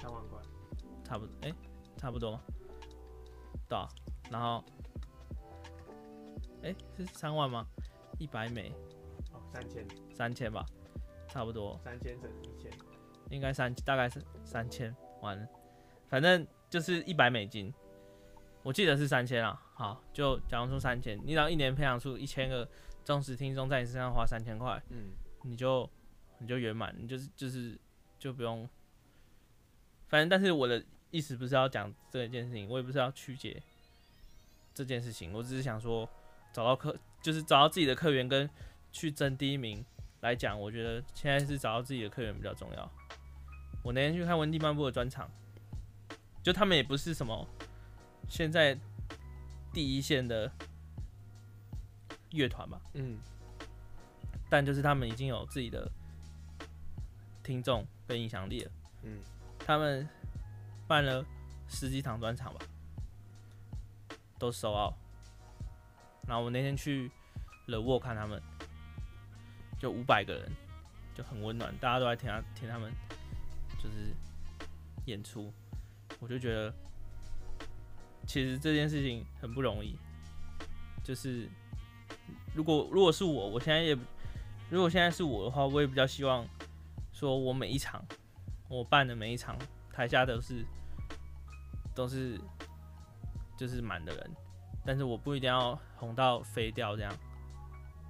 S3: 三万块，
S1: 差不多，哎，差不多，对，然后，哎，是三万吗？一百美，
S3: 哦，三千，
S1: 三千吧，差不多。
S3: 三千整一千，
S1: 应该三，大概是三千，完了，反正就是一百美金，我记得是三千啊。好，就假如说三千，你只要一年培养出一千个忠实听众，在你身上花三千块，嗯，你就你就圆满，你就是就是就不用。反正，但是我的意思不是要讲这一件事情，我也不是要曲解这件事情，我只是想说找到客。就是找到自己的客源跟去争第一名来讲，我觉得现在是找到自己的客源比较重要。我那天去看温蒂漫步的专场，就他们也不是什么现在第一线的乐团嘛，嗯，但就是他们已经有自己的听众跟影响力了，嗯，他们办了十几场专场吧，都收奥。然后我那天去了沃看他们，就五百个人，就很温暖，大家都在听他听他们，就是演出，我就觉得其实这件事情很不容易。就是如果如果是我，我现在也如果现在是我的话，我也比较希望说我每一场我办的每一场台下都是都是就是满的人。但是我不一定要红到飞掉这样，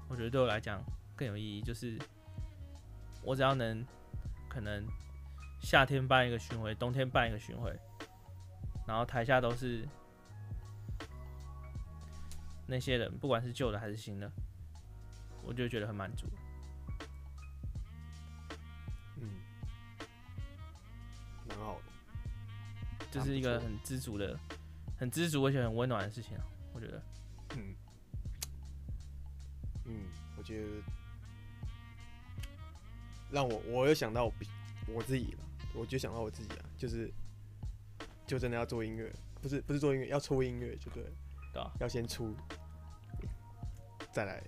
S1: 我觉得对我来讲更有意义。就是我只要能可能夏天办一个巡回，冬天办一个巡回，然后台下都是那些人，不管是旧的还是新的，我就觉得很满足。
S3: 嗯，蛮好的，
S1: 这是一个很知足的、很知足而且很温暖的事情啊。我觉得，嗯，
S3: 嗯，我觉得让我我又想到我我自己了，我就想到我自己啊，就是就真的要做音乐，不是不是做音乐，要出音乐就对了，
S1: 对啊，
S3: 要先出，再来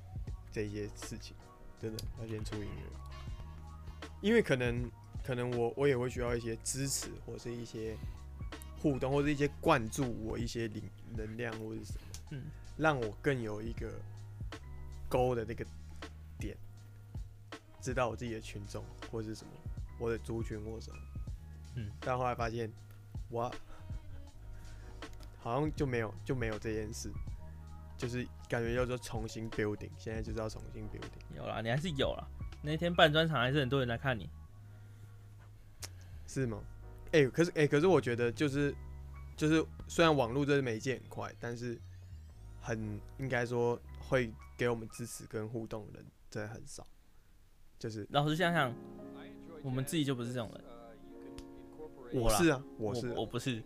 S3: 这一些事情，真的要先出音乐，因为可能可能我我也会需要一些支持，或是一些互动，或者一些灌注我一些灵能量或者什么，
S1: 嗯，
S3: 让我更有一个勾的那个点，知道我自己的群众或是什么，我的族群或什么，
S1: 嗯，
S3: 但后来发现我 好像就没有就没有这件事，就是感觉叫做重新 building，现在就是要重新 building。
S1: 有啦，你还是有啦。那天办专场还是很多人来看你，
S3: 是吗？哎、可是哎、可是我觉得就是就是虽然网络这个媒介很快，但是很应该说会给我们支持跟互动的人真的很少。就是
S1: 老实想想，我们自己就不是这种人。
S3: 我是啊，我
S1: 我
S3: 是
S1: 我不是，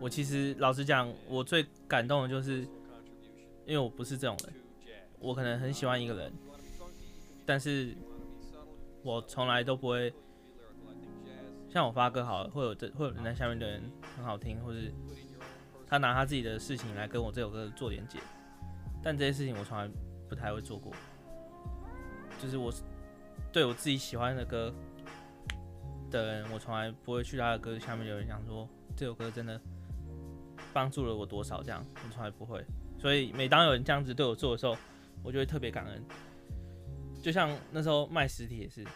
S1: 我其实老实讲，我最感动的就是，因为我不是这种人，我可能很喜欢一个人，但是我从来都不会像我发歌好了，会有这会有人在下面的人很好听，或是他拿他自己的事情来跟我这首歌做连接，但这些事情我从来不太会做过，就是我对我自己喜欢的歌的人，我从来不会去他的歌下面留言讲说这首歌真的帮助了我多少，这样我从来不会。所以每当有人这样子对我做的时候，我就会特别感恩。就像那时候卖实体也是，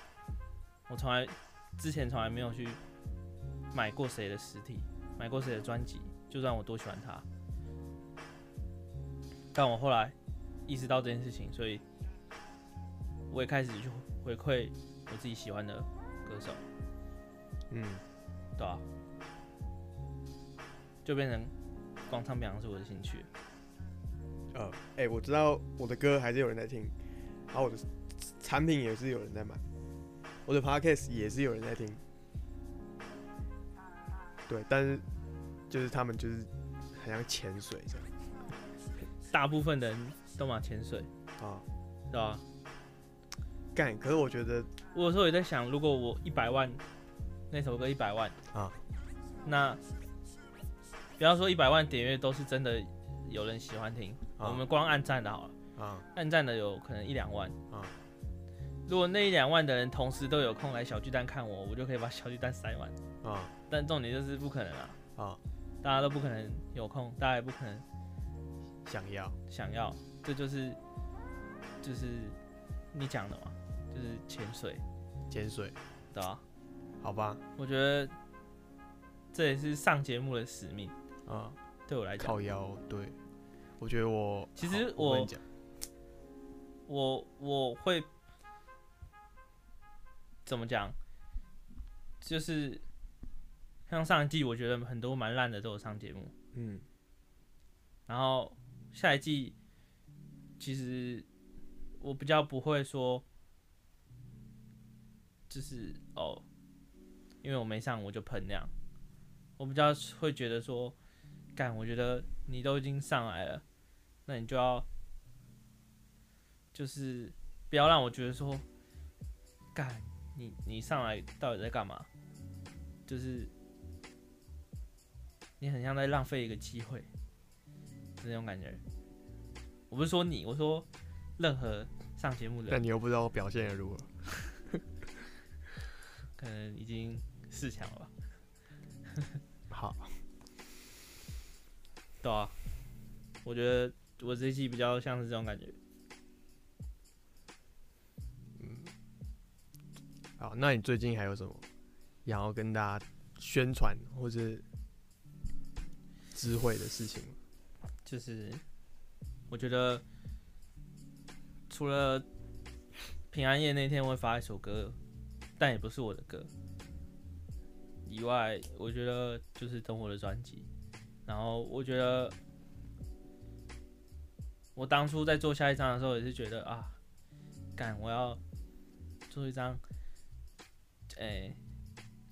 S1: 我从来之前从来没有去买过谁的实体，买过谁的专辑，就算我多喜欢他，但我后来意识到这件事情，所以我也开始去回馈我自己喜欢的歌手。
S3: 嗯，
S1: 对啊，就变成光唱表扬是我的兴趣。
S3: 呃，哎、我知道我的歌还是有人在听，然后我的产品也是有人在买，我的 podcast 也是有人在听。对，但是就是他们就是很像潜水这样
S1: 大部分人都嘛潜水，
S3: 啊，
S1: 对吧？
S3: 干。可是我觉得
S1: 我有时候也在想，如果我一百万，那首歌一百万
S3: 啊，
S1: 那不要说一百万点阅都是真的有人喜欢听，
S3: 啊
S1: 我们光按赞的好了，
S3: 啊
S1: 按赞的有可能一两万
S3: 啊。
S1: 如果那一两万的人同时都有空来小巨蛋看我，我就可以把小巨蛋塞满。
S3: 啊
S1: 但重点就是不可能啊，
S3: 啊，
S1: 大家都不可能有空，大家也不可能
S3: 想要
S1: 想要，这就是就是你讲的嘛，就是潜水，
S3: 潜水，
S1: 对吧？
S3: 好吧？
S1: 我觉得这也是上节目的使命，
S3: 啊，
S1: 对我来讲
S3: 靠，腰，对，我觉得我
S1: 其实
S3: 我
S1: 我，我我会怎么讲？就是像上一季，我觉得很多蛮烂的都有上节目，
S3: 嗯
S1: 然后下一季其实我比较不会说，就是哦，因为我没上我就喷那样，我比较会觉得说，干，我觉得你都已经上来了，那你就要就是不要让我觉得说，干，你你上来到底在干嘛？就是你很像在浪费一个机会。那种感觉。我不是说你，我说任何上节目的人，
S3: 但你又不知道我表现的如何，
S1: 可能已经四强了吧，
S3: 好，
S1: 对啊。我觉得我这一季比较像是这种感觉。
S3: 嗯好，那你最近还有什么想要跟大家宣传或者知会的事情吗？
S1: 就是我觉得除了平安夜那天我会发一首歌，但也不是我的歌。以外，我觉得就是等我的专辑。然后我觉得我当初在做下一张的时候，也是觉得啊，干我要做一张，哎、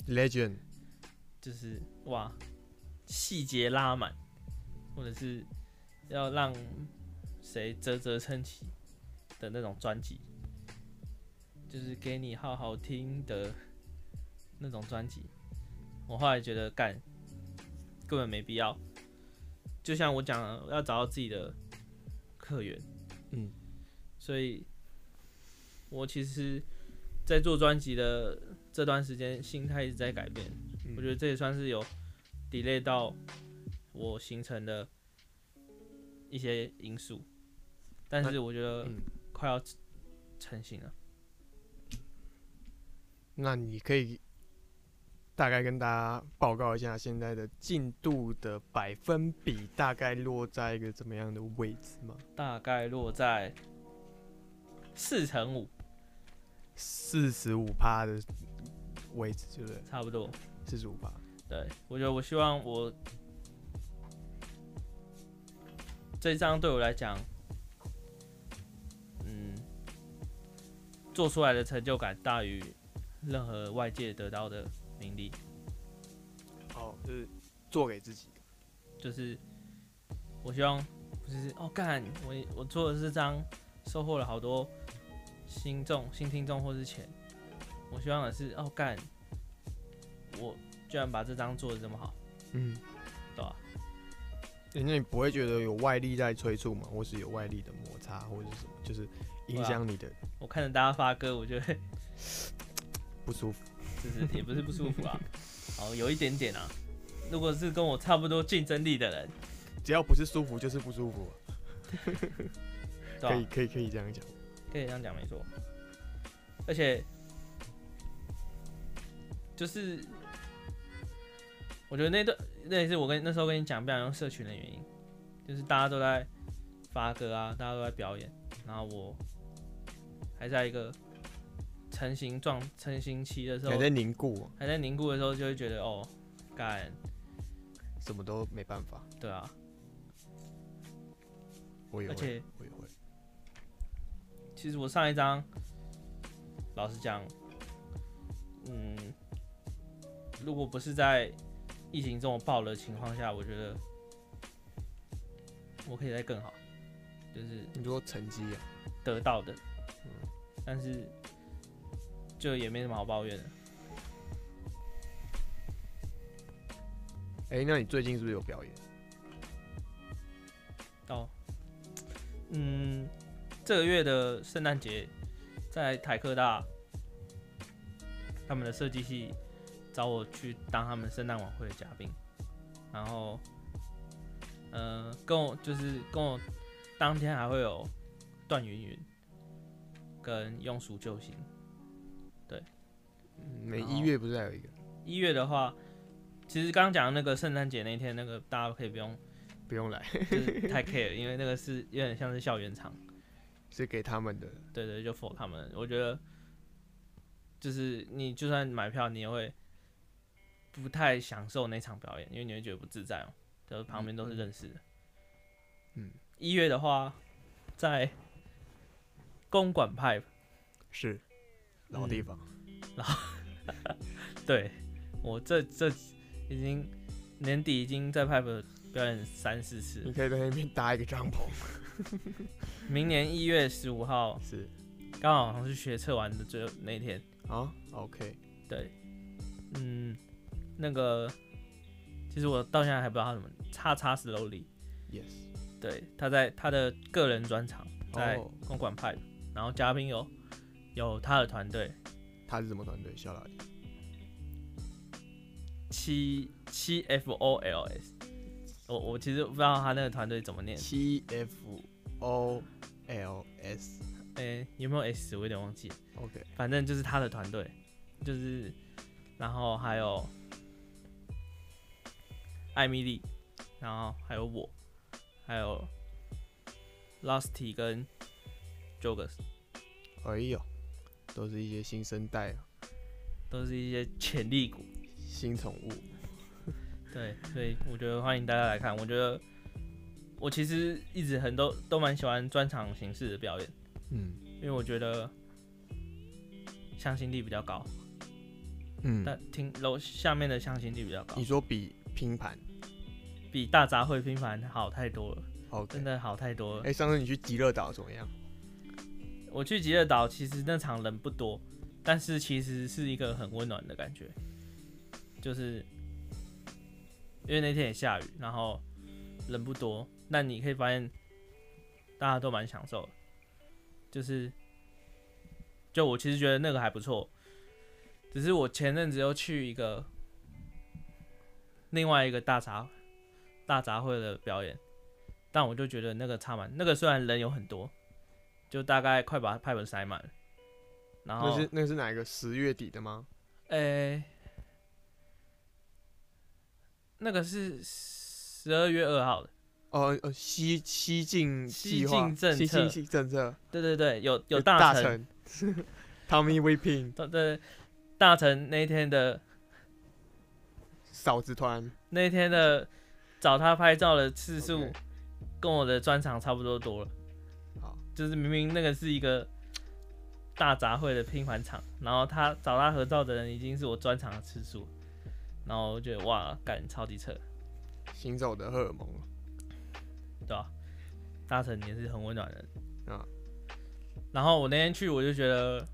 S3: Legend
S1: 就是哇，细节拉满，或者是要让谁啧啧称奇的那种专辑，就是给你好好听的那种专辑。我后来觉得干根本没必要，就像我讲了，要找到自己的客源，
S3: 嗯，
S1: 所以我其实，在做专辑的这段时间，心态一直在改变。我觉得这也算是有 delay 到我形成的一些因素，但是我觉得快要成型了。
S3: 那你可以大概跟大家报告一下现在的进度的百分比，大概落在一个怎么样的位置吗？
S1: 大概落在四乘五，
S3: 四十五趴的位置，对不对？
S1: 差不多。
S3: 四十五趴。
S1: 对，我觉得我希望我这一张对我来讲，嗯，做出来的成就感大于任何外界得到的名利。
S3: 哦，就是做给自己，
S1: 就是我希望不是哦干，我我做的这张收获了好多新众、新听众或是钱，我希望的是哦干。我居然把这张做的这么好，
S3: 嗯，
S1: 对吧？
S3: 那你不会觉得有外力在催促吗？或是有外力的摩擦，或者是什么，就是影响你的？
S1: 我看着大家发歌，我觉得
S3: 不舒服，
S1: 就是也不是不舒服啊，哦，有一点点啊。如果是跟我差不多竞争力的人，
S3: 只要不是舒服，就是不舒服。可以，可以，可以这样讲，
S1: 可以这样讲，没错。而且，就是。我觉得那段那也是我跟那时候跟你讲不想用社群的原因，就是大家都在发歌啊，大家都在表演，然后我还在一个成型状成型期的时候，
S3: 还在凝固，
S1: 还在凝固的时候，就会觉得哦，干。
S3: 什么都没办法。
S1: 对啊，
S3: 我也会，我也会。
S1: 其实我上一张，老实讲，嗯，如果不是在疫情这么爆的情况下，我觉得我可以再更好，就是
S3: 你说成绩啊，
S1: 得到的，嗯，但是就也没什么好抱怨的。
S3: 哎，那你最近是不是有表演？
S1: 哦，嗯，这个月的圣诞节在台科大，他们的设计系。找我去当他们圣诞晚会的嘉宾，然后，呃，跟我就是跟我当天还会有段云云跟庸俗救星，对，
S3: 每一月不是还有一个？
S1: 一月的话，其实刚刚讲的那个圣诞节那天，那个大家可以不用
S3: 不用来，
S1: 就是太 care，因为那个是有点像是校园场，
S3: 是给他们的，
S1: 对对，就 for 他们。我觉得，就是你就算买票，你也会。不太享受那场表演，因为你会觉得不自在哦，就是旁边都是认识的。
S3: 嗯，
S1: 一月的话，在公馆派
S3: 是老地方，
S1: 然后对我这这已经年底已经在派表演三四次，
S3: 你可以在那边搭一个帐篷。
S1: 明年一月十五号
S3: 是
S1: 刚好好像是学测完的最后那天
S3: 啊，OK，
S1: 对，嗯。那个，其实我到现在还不知道他什么叉叉 slowly，yes，对，他在他的个人专场在公馆派，然后嘉宾有有他的团队，
S3: 他是什么团队？小老
S1: 七七 F O L S，我我其实不知道他那个团队怎么念，
S3: 七 F O L S，
S1: 哎，有没有 S？我有点忘记
S3: ，OK，
S1: 反正就是他的团队，就是然后还有。艾米丽，然后还有我，还有 Lusty 跟 Jogus，
S3: 哎呦，都是一些新生代啊，
S1: 都是一些潜力股、
S3: 新宠物。
S1: 对，所以我觉得欢迎大家来看。我觉得我其实一直很都都蛮喜欢专场形式的表演，
S3: 嗯，
S1: 因为我觉得向心力比较高，
S3: 嗯，
S1: 但听楼下面的向心力比较高。
S3: 你说比？拼盘
S1: 比大杂烩拼盘好太多了，
S3: 好，
S1: 真的好太多了。
S3: 哎，上次你去极乐岛怎么样？
S1: 我去极乐岛，其实那场人不多，但是其实是一个很温暖的感觉，就是因为那天也下雨，然后人不多，但你可以发现大家都蛮享受，就是就我其实觉得那个还不错，只是我前阵子又去一个另外一个大杂大杂烩的表演，但我就觉得那个差蛮，那个虽然人有很多。就大概快把派本塞满了，然后
S3: 那是那是哪一个十月底的吗？
S1: 诶、那个是十二月二号的，
S3: 哦哦，西西进
S1: 西进政
S3: 西
S1: 策
S3: 进政策。
S1: 对对对，有有
S3: 大
S1: 大成，
S3: 成，Tommy Weeping
S1: 对对，大臣那一天的
S3: 嫂子团，
S1: 那天的找他拍照的次数跟我的专场差不多多了，
S3: 好，
S1: 就是明明那个是一个大杂烩的拼盘场，然后他找他合照的人已经是我专场的次数，然后我觉得哇，干超级扯。
S3: 行走的荷尔蒙
S1: 对吧、大成也是很温暖的人
S3: 啊。
S1: 然后我那天去，我就觉得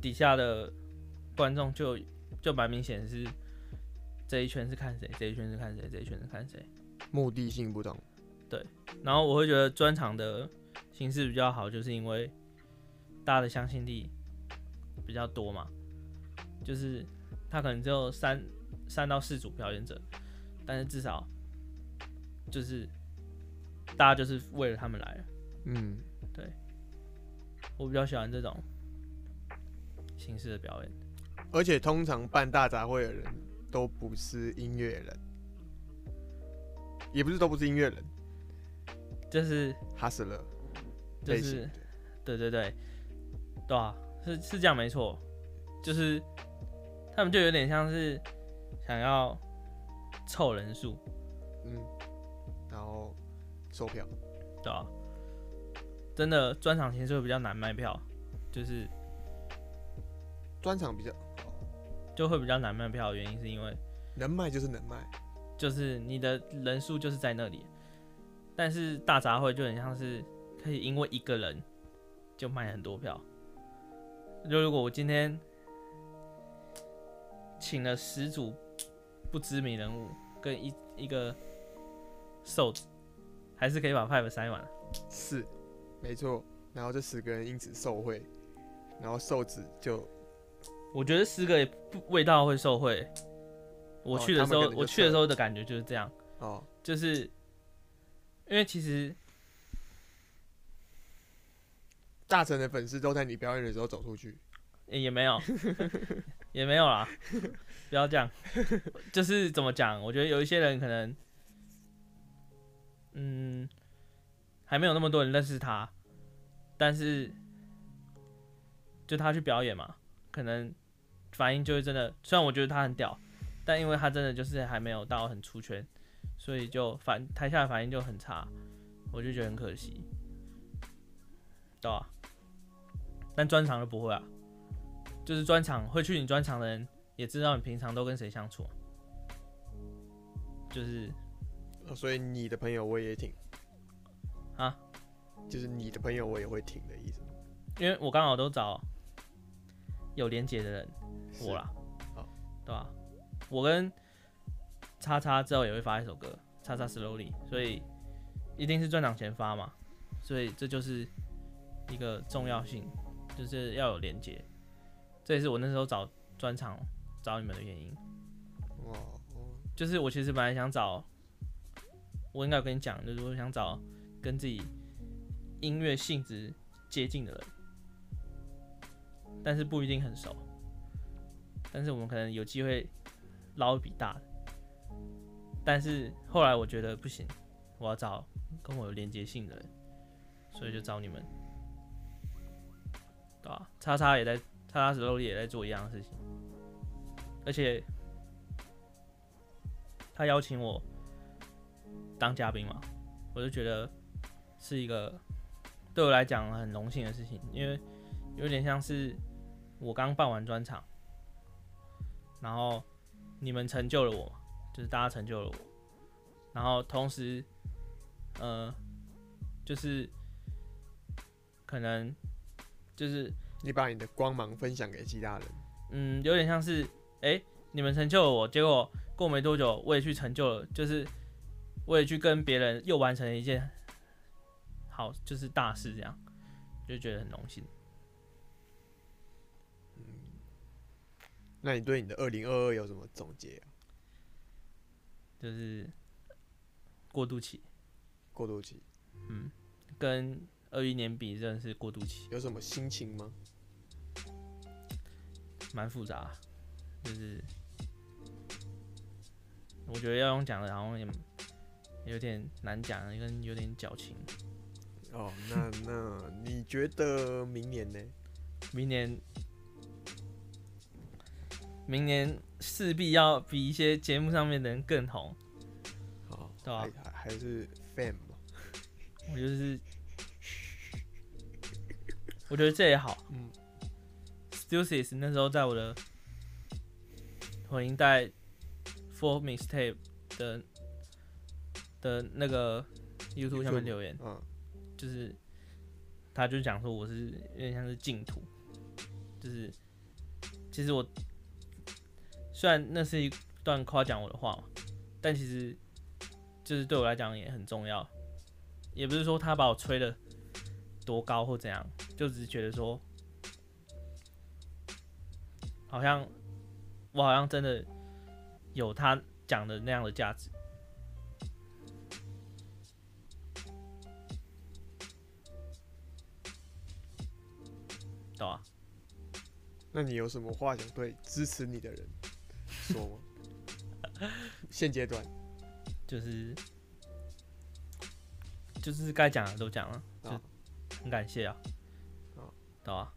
S1: 底下的观众就就蛮明显是这一圈是看谁，这一圈是看谁，这一圈是看谁。
S3: 目的性不同，
S1: 然后我会觉得专场的形式比较好，就是因为大家的相信力比较多嘛，就是他可能只有三三到四组表演者，但是至少就是大家就是为了他们来了。
S3: 嗯，对
S1: 我比较喜欢这种形式的表演。
S3: 而且通常办大杂烩的人都不是音乐人，也不是都不是音乐人，
S1: 就是
S3: 哈斯勒
S1: 就是对对对，对啊，是是这样没错，就是他们就有点像是想要凑人数，
S3: 嗯，然后售票，
S1: 对吧、真的专场其实会比较难卖票，就是
S3: 专场比较
S1: 就会比较难卖票的原因是因为
S3: 能卖就是能卖，
S1: 就是你的人数就是在那里，但是大杂烩就很像是可以因为一个人就卖很多票。就如果我今天请了十组不知名人物跟一一个瘦子，还是可以把 pipe 塞满。
S3: 是，没错。然后这十个人因此受贿，然后瘦子就
S1: 我觉得十个也不味道会受贿。我
S3: 哦
S1: 去的时候，我去的时候的感觉就是这样。
S3: 哦，
S1: 就是因为其实
S3: 大成的粉丝都在你表演的时候走出去，
S1: 也也没有，也没有啦，不要这样。就是怎么讲？我觉得有一些人可能，嗯，还没有那么多人认识他，但是就他去表演嘛，可能反应就会真的。虽然我觉得他很屌，但因为他真的就是还没有到很出圈，所以就反台下的反应就很差，我就觉得很可惜，对吧、但专场就不会啊。就是专场会去你专场的人，也知道你平常都跟谁相处，就是
S3: 哦所以你的朋友我也挺。
S1: 啊，
S3: 就是你的朋友我也会挺的意思。
S1: 因为我刚好都找有连结的人，我啦，
S3: 好
S1: 对吧、我跟叉叉之后也会发一首歌，叉叉 slowly，所以一定是专场前发嘛，所以这就是一个重要性，就是要有连接，这也是我那时候找专场找你们的原因。
S3: 哇，哦
S1: 就是我其实本来想找，我应该有跟你讲，就是我想找跟自己音乐性质接近的人，但是不一定很熟，但是我们可能有机会捞一笔大的。但是后来我觉得不行，我要找跟我有连接性的人，所以就找你们，对吧、叉叉也在，叉叉石头也在做一样的事情，而且他邀请我当嘉宾嘛，我就觉得是一个对我来讲很荣幸的事情，因为有点像是我刚办完专场，然后你们成就了我，就是大家成就了我，然后同时，呃，就是可能就是
S3: 你把你的光芒分享给其他人，
S1: 嗯，有点像是哎、你们成就了我，结果过没多久我也去成就了，就是我也去跟别人又完成了一件好就是大事，这样就觉得很荣幸。
S3: 那你对你的二零二二有什么总结啊？
S1: 就是过渡期，
S3: 过渡期
S1: 嗯，跟二一年比真的是过渡期，
S3: 有什么心情吗？
S1: 蛮复杂，就是我觉得要用讲的，然后也有点难讲，跟有点矫情。
S3: 哦，那那你觉得明年呢？
S1: 明年，明年势必要比一些节目上面的人更红。
S3: 好，
S1: 对啊
S3: 还是 fan 嘛？
S1: 我就是，我觉得这也好。
S3: 嗯
S1: Stussy 那时候在我的混音带 Four Mixtape 的的那个 YouTube 下面留言，
S3: 嗯，
S1: 就是他就讲说我是有点像是净土，就是其实我虽然那是一段夸奖我的话，但其实就是对我来讲也很重要，也不是说他把我吹的多高或怎样，就只是觉得说好像我好像真的有他讲的那样的价值。懂啊，
S3: 那你有什么话想对支持你的人？说吗？现阶段。
S1: 就是就是该讲的都讲了，就
S3: 啊
S1: 很感谢啊，
S3: 啊。
S1: 对啊，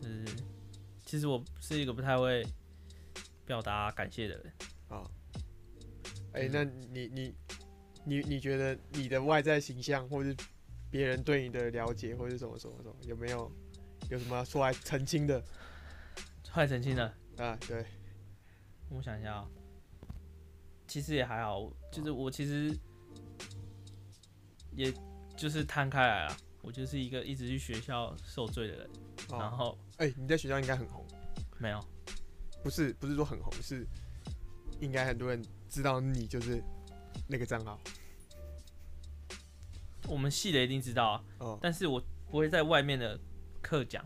S1: 就是其实我是一个不太会表达感谢的人，
S3: 啊，哎、那你你你你觉得你的外在形象，或是别人对你的了解，或是什么什么什么，有没有有什么要出来澄清的？
S1: 快澄清了，
S3: 啊？对，
S1: 我想一下啊、其实也还好，就是我其实也就是摊开来了，我就是一个一直去学校受罪的人，然
S3: 哦，
S1: 后
S3: 哎、你在学校应该很红，
S1: 没有，
S3: 不是不是说很红，是应该很多人知道你就是那个账号。
S1: 我们系的一定知道啊，
S3: 哦。
S1: 但是我不会在外面的课讲，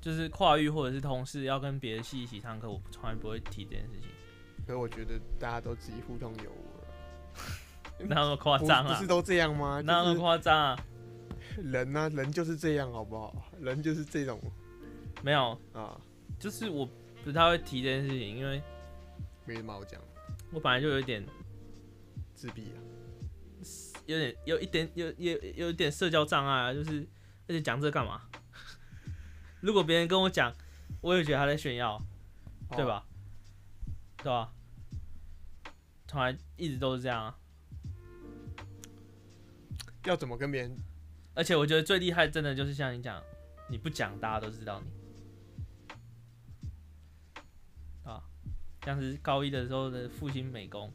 S1: 就是跨域或者是同事要跟别的系一起上课，我从来不会提这件事情，
S3: 可是我觉得大家都自己互通有无了，
S1: 哪那么夸张啊
S3: 不是？都这样吗？
S1: 那么夸张啊？
S3: 人呢、人就是这样，好不好？人就是这种
S1: 没有，
S3: 啊，
S1: 就是我不太会提这件事情，因为
S3: 没什么好讲，
S1: 我本来就有一点
S3: 自闭啊。
S1: 有点有一点有有有一点社交障碍啊，就是而且讲这干嘛？如果别人跟我讲，我也觉得他在炫耀，对吧？对吧？从来一直都是这样啊。
S3: 要怎么跟别人
S1: 而且我觉得最厉害，真的就是像你讲，你不讲，大家都知道你，啊，像是高一的时候的复兴美工，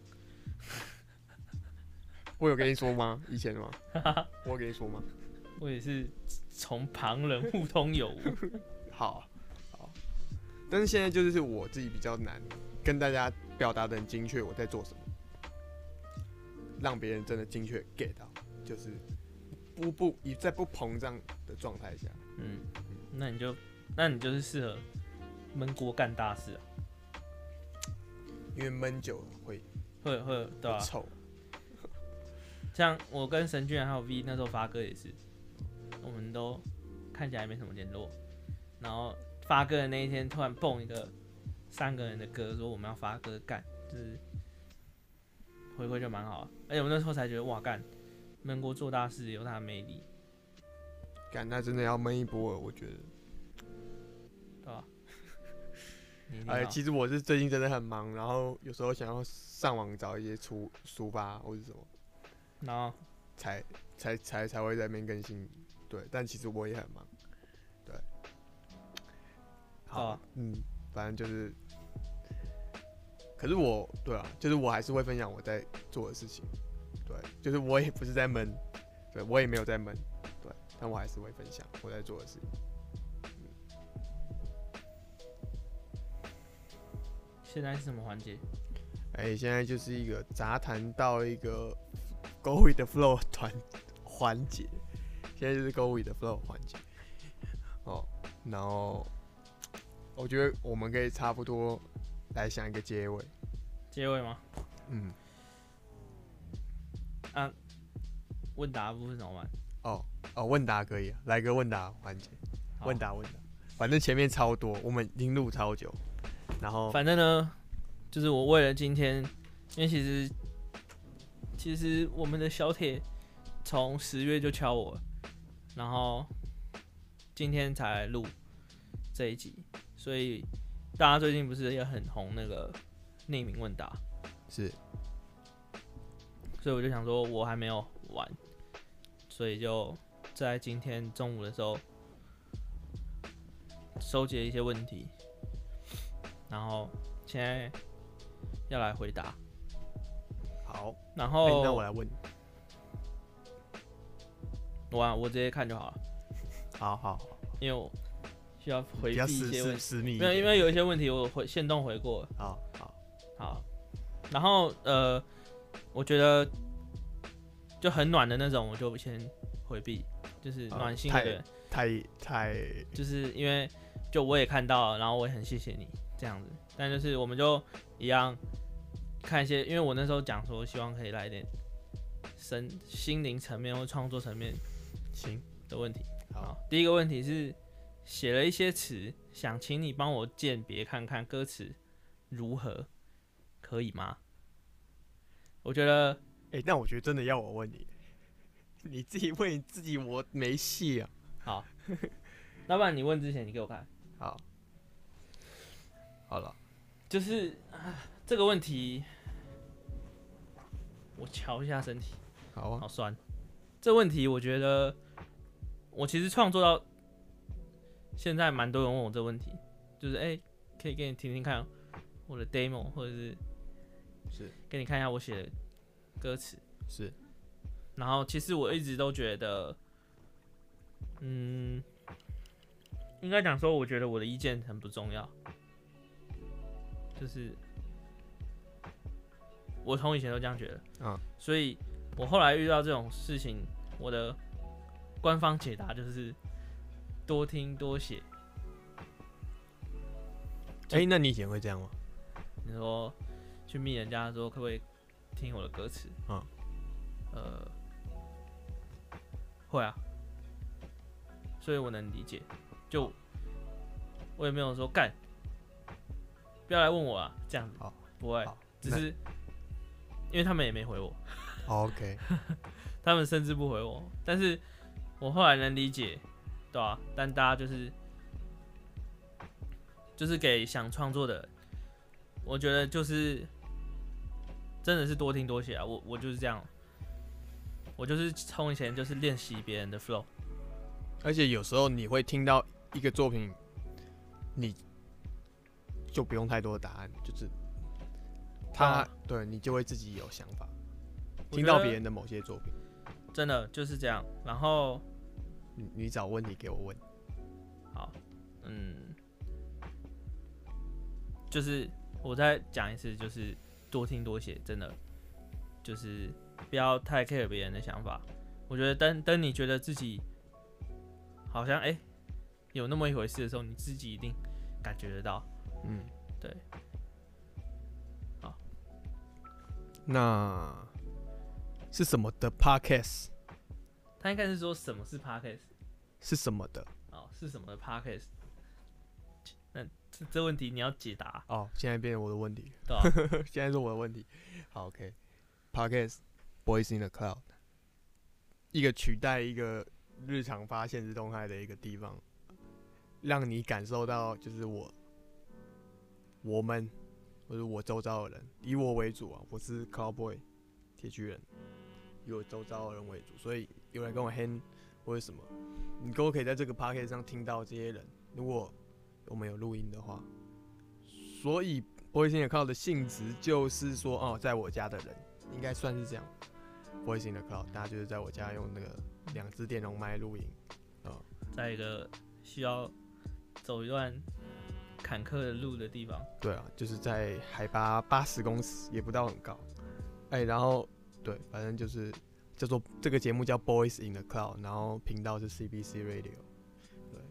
S3: 我有跟你说吗？以前吗？我有跟你说吗？
S1: 我也是从旁人互通有无。
S3: 好，好。但是现在就是我自己比较难跟大家表达的很精确，我在做什么，让别人真的精确 get 到，就是不不以在不膨胀的状态下，
S1: 嗯，那你就那你就是适合闷锅干大事啊，
S3: 因为闷久了会
S1: 会会对吧、
S3: 会臭。
S1: 像我跟神俊还有 V 那时候发歌也是，我们都看起来没什么联络，然后发歌的那一天突然蹦一个三个人的歌，说我们要发歌干，就是回馈就蛮好的，而且我那时候才觉得哇干，闷锅做大事有它的魅力，
S3: 干，那真的要闷一波了，我觉得。
S1: 对吧？
S3: 哎，
S1: 要
S3: 其实我是最近真的很忙，然后有时候想要上网找一些出抒发或者什么，
S1: 然后
S3: 才才才才会在那边更新。对，但其实我也很忙。对，好，
S1: 哦
S3: 嗯，反正就是，可是我对啊，就是我还是会分享我在做的事情。对，就是我也不是在闷，对我也没有在闷。对，但我还是会分享我在做的事情。
S1: 现在是什么环节？
S3: 哎、现在就是一个杂谈到一个 Go with the flow 团环节，现在就是 Go with the flow 环节。哦，然后我觉得我们可以差不多来想一个结尾。
S1: 结尾吗？
S3: 嗯，啊
S1: 问答部分怎么办？
S3: 哦哦，问答可以啊，来个问答环节，问答问答，反正前面超多，我们已经录超久，然后
S1: 反正呢，就是我为了今天，因为其实其实我们的小铁从十月就敲我了，然后今天才录这一集，所以大家最近不是也很红那个匿名问答，
S3: 是。
S1: 所以我就想说我还没有完，所以就在今天中午的时候收集了一些问题，然后现在要来回答。
S3: 好，
S1: 然
S3: 哎、
S1: 后、
S3: 那我来问，
S1: 我啊我直接看就好了，
S3: 好好好，
S1: 因为我需要回避一些问题。没有，因，为有一些问题我回现动回过。
S3: 好好
S1: 好，然后呃，我觉得就很暖的那种，我就先回避，就是
S3: 啊
S1: 暖心
S3: 太
S1: 的人，
S3: 太太
S1: 就是因为就我也看到了，然后我也很谢谢你这样子，但就是我们就一样看一些，因为我那时候讲说希望可以来一点神心灵层面或创作层面
S3: 行，
S1: 的问题。
S3: 好
S1: 好，第一个问题是写了一些词，想请你帮我鉴别看看歌词如何，可以吗？我觉得
S3: 哎、那我觉得真的要我问你，你自己问你自己，我没戏啊。
S1: 好，要不然你问之前你给我看，
S3: 好，好了，
S1: 就是、啊这个问题，我瞧一下身体，
S3: 好啊
S1: 好，酸。这问题我觉得我其实创作到现在，蛮多人问我这问题，就是哎、可以给你听听看我的 demo，或者是
S3: 是
S1: 给你看一下我写的歌词。
S3: 是，
S1: 然后其实我一直都觉得，嗯，应该讲说，我觉得我的意见很不重要，就是我从以前都这样觉得，
S3: 嗯，
S1: 所以我后来遇到这种事情，我的官方解答就是多听多写。
S3: 哎、那你以前会这样吗？
S1: 你说去密人家说可不可以听我的歌词？
S3: 嗯，
S1: 呃，会啊，所以我能理解。就我也没有说干，不要来问我啊，这样子
S3: 好，
S1: 不会只是因为他们也没回我，
S3: 好 OK，
S1: 他们甚至不回我，但是我后来能理解，对吧、但大家就是就是给想创作的，我觉得就是真的是多听多写啊，我我就是这样，我就是从以前就是练习别人的 flow，
S3: 而且有时候你会听到一个作品，你就不用太多的答案，就是他、
S1: 啊。
S3: 对你就会自己有想法，听到别人的某些作品，
S1: 真的就是这样。然后
S3: 你你找问题给我问，
S1: 好，嗯，就是我再讲一次，就是多听多写，真的就是不要太 care 别人的想法。我觉得等等你觉得自己好像哎、有那么一回事的时候，你自己一定感觉得到。
S3: 嗯，
S1: 对。好，
S3: 那是什么的 Podcast
S1: 他应该是说什么是 podcast
S3: 是什么的？
S1: 哦，是什么的 podcast？那这这问题你要解答，
S3: 哦，现在变成我的问题，现在是我的问题。好，OK，Podcast Boys in the Cloud，一个取代一个日常发现实动态的一个地方，让你感受到就是我、我们或者我周遭的人，以我为主啊，我是 Cowboy 铁巨人，以我周遭的人为主，所以有人跟我 hand 或者什么，你都可以在这个 Podcast 上听到这些人。如果我们有录音的话，所以 Boys in the Cloud 的性质就是说，哦，在我家的人应该算是这样。Boys in the Cloud，大家就是在我家用那个两只电容麦录音。
S1: 啊在一个需要走一段坎坷的路的地方。
S3: 对啊，就是在海拔八十公尺，也不到很高。哎、然后对，反正就是叫做这个节目叫 Boys in the Cloud，然后频道是 CBC Radio。对，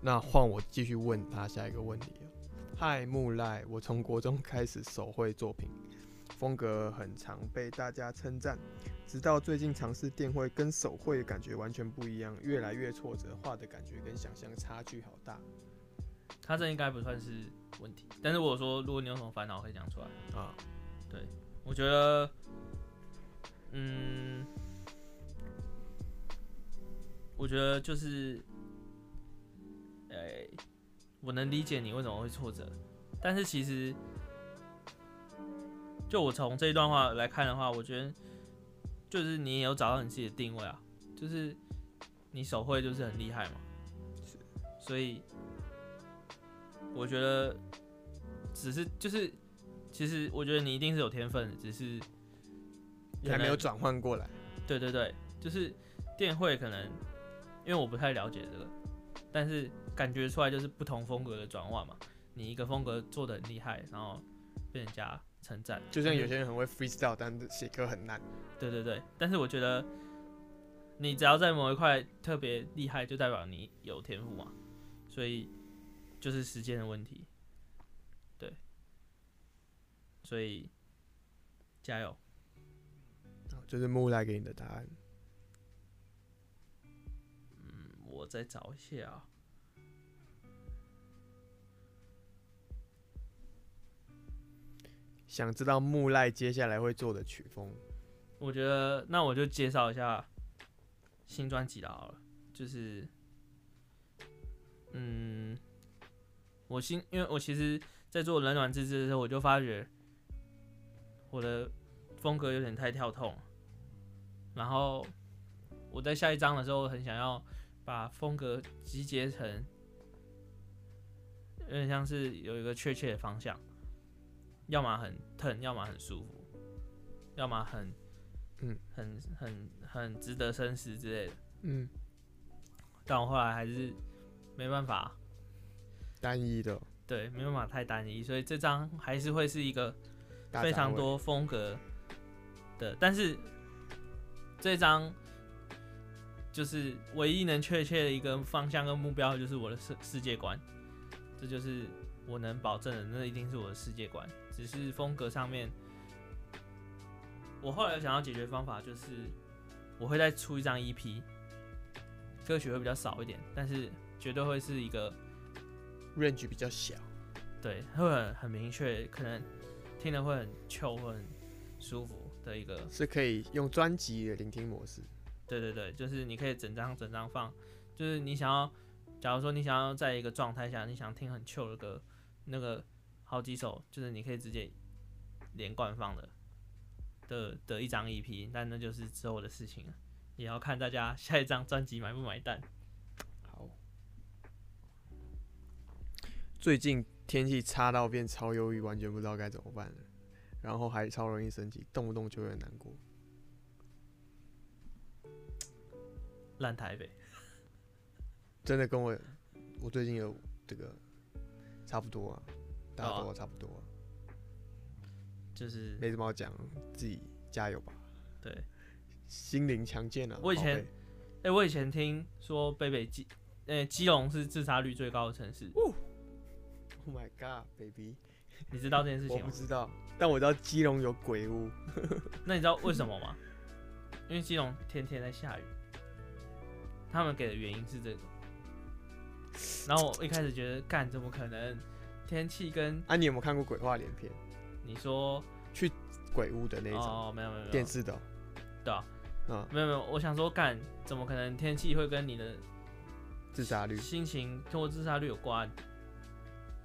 S3: 那换我继续问他下一个问题。嗨，木赖，我从国中开始手绘作品，风格很常被大家称赞，直到最近尝试电绘，跟手绘感觉完全不一样，越来越挫折，画的感觉跟想象差距好大
S1: 他这应该不算是问题，但是我说，如果你有什么烦恼，可以讲出来。
S3: 啊！
S1: 对我觉得，嗯，我觉得就是，哎、我能理解你为什么会挫折，但是其实，就我从这一段话来看的话，我觉得就是你也有找到你自己的定位啊，就是你手绘就是很厉害嘛，所以我觉得只是就是，其实我觉得你一定是有天分的，只是
S3: 还没有转换过来。
S1: 对对对，就是电绘可能，因为我不太了解这个，但是感觉出来就是不同风格的转换嘛。你一个风格做的很厉害，然后被人家称赞，
S3: 就像有些人很会 freestyle，但是写歌很烂。
S1: 对对对，但是我觉得你只要在某一块特别厉害，就代表你有天赋嘛，所以就是时间的问题。对，所以加油。
S3: 就是木赖给你的答案。
S1: 嗯，我再找一下啊。
S3: 想知道木赖接下来会做的曲风？
S1: 我觉得那我就介绍一下新专辑了好了，就是，嗯，我新因为我其实，在做冷暖自知的时候，我就发觉我的风格有点太跳痛了，然后我在下一章的时候，很想要把风格集结成，有点像是有一个确切的方向，要么很疼，要么很舒服，要么很
S3: 嗯。
S1: 很很很值得深思之类的。
S3: 嗯，
S1: 但我后来还是没办法，
S3: 单一的，
S1: 对，没办法太单一，所以这张还是会是一个。非常多风格的，但是这张就是唯一能确切的一个方向跟目标，就是我的世世界观，这就是我能保证的，那一定是我的世界观。只是风格上面，我后来有想要解决方法，就是我会再出一张 EP，歌曲会比较少一点，但是绝对会是一个
S3: range 比较小。
S1: 对，会很很明确，可能听了会很 chill，会很舒服的一个。
S3: 是可以用专辑的聆听模式。
S1: 对对对，就是你可以整张整张放，就是你想要，假如说你想要在一个状态下，你想听很 chill 的歌，那个好几首，就是你可以直接连贯放的的的一张 EP，但那就是之后的事情了，也要看大家下一张专辑买不买单。
S3: 好，最近天气差到变超忧郁，完全不知道该怎么办了，然后还超容易生气，动不动就会很难过。
S1: 烂台北，
S3: 真的跟我，我最近有这个差不多啊，大
S1: 哦。
S3: 多差不多啊、
S1: 就是。
S3: 没什么好讲，自己加油吧，
S1: 对，
S3: 心灵强健啊。
S1: 我以前哎、我以前听说北北基，呃、基隆是自杀率最高的城市
S3: ，，Oh my god, baby，
S1: 你知道这件事
S3: 我
S1: 情吗？
S3: 不知道，但我知道基隆有鬼屋，
S1: 那你知道为什么吗？因为基隆天天在下雨，他们给的原因是这个。然后我一开始觉得，干怎么可能？天气跟
S3: 啊，你有没有看过鬼话连篇？
S1: 你说去
S3: 鬼屋的那一种、
S1: 哦，没有没有没有
S3: 电视的哦、
S1: 对啊，
S3: 嗯，
S1: 没有没有，我想说干怎么可能天气会跟你的
S3: 自杀率，
S1: 心情或自杀率有关？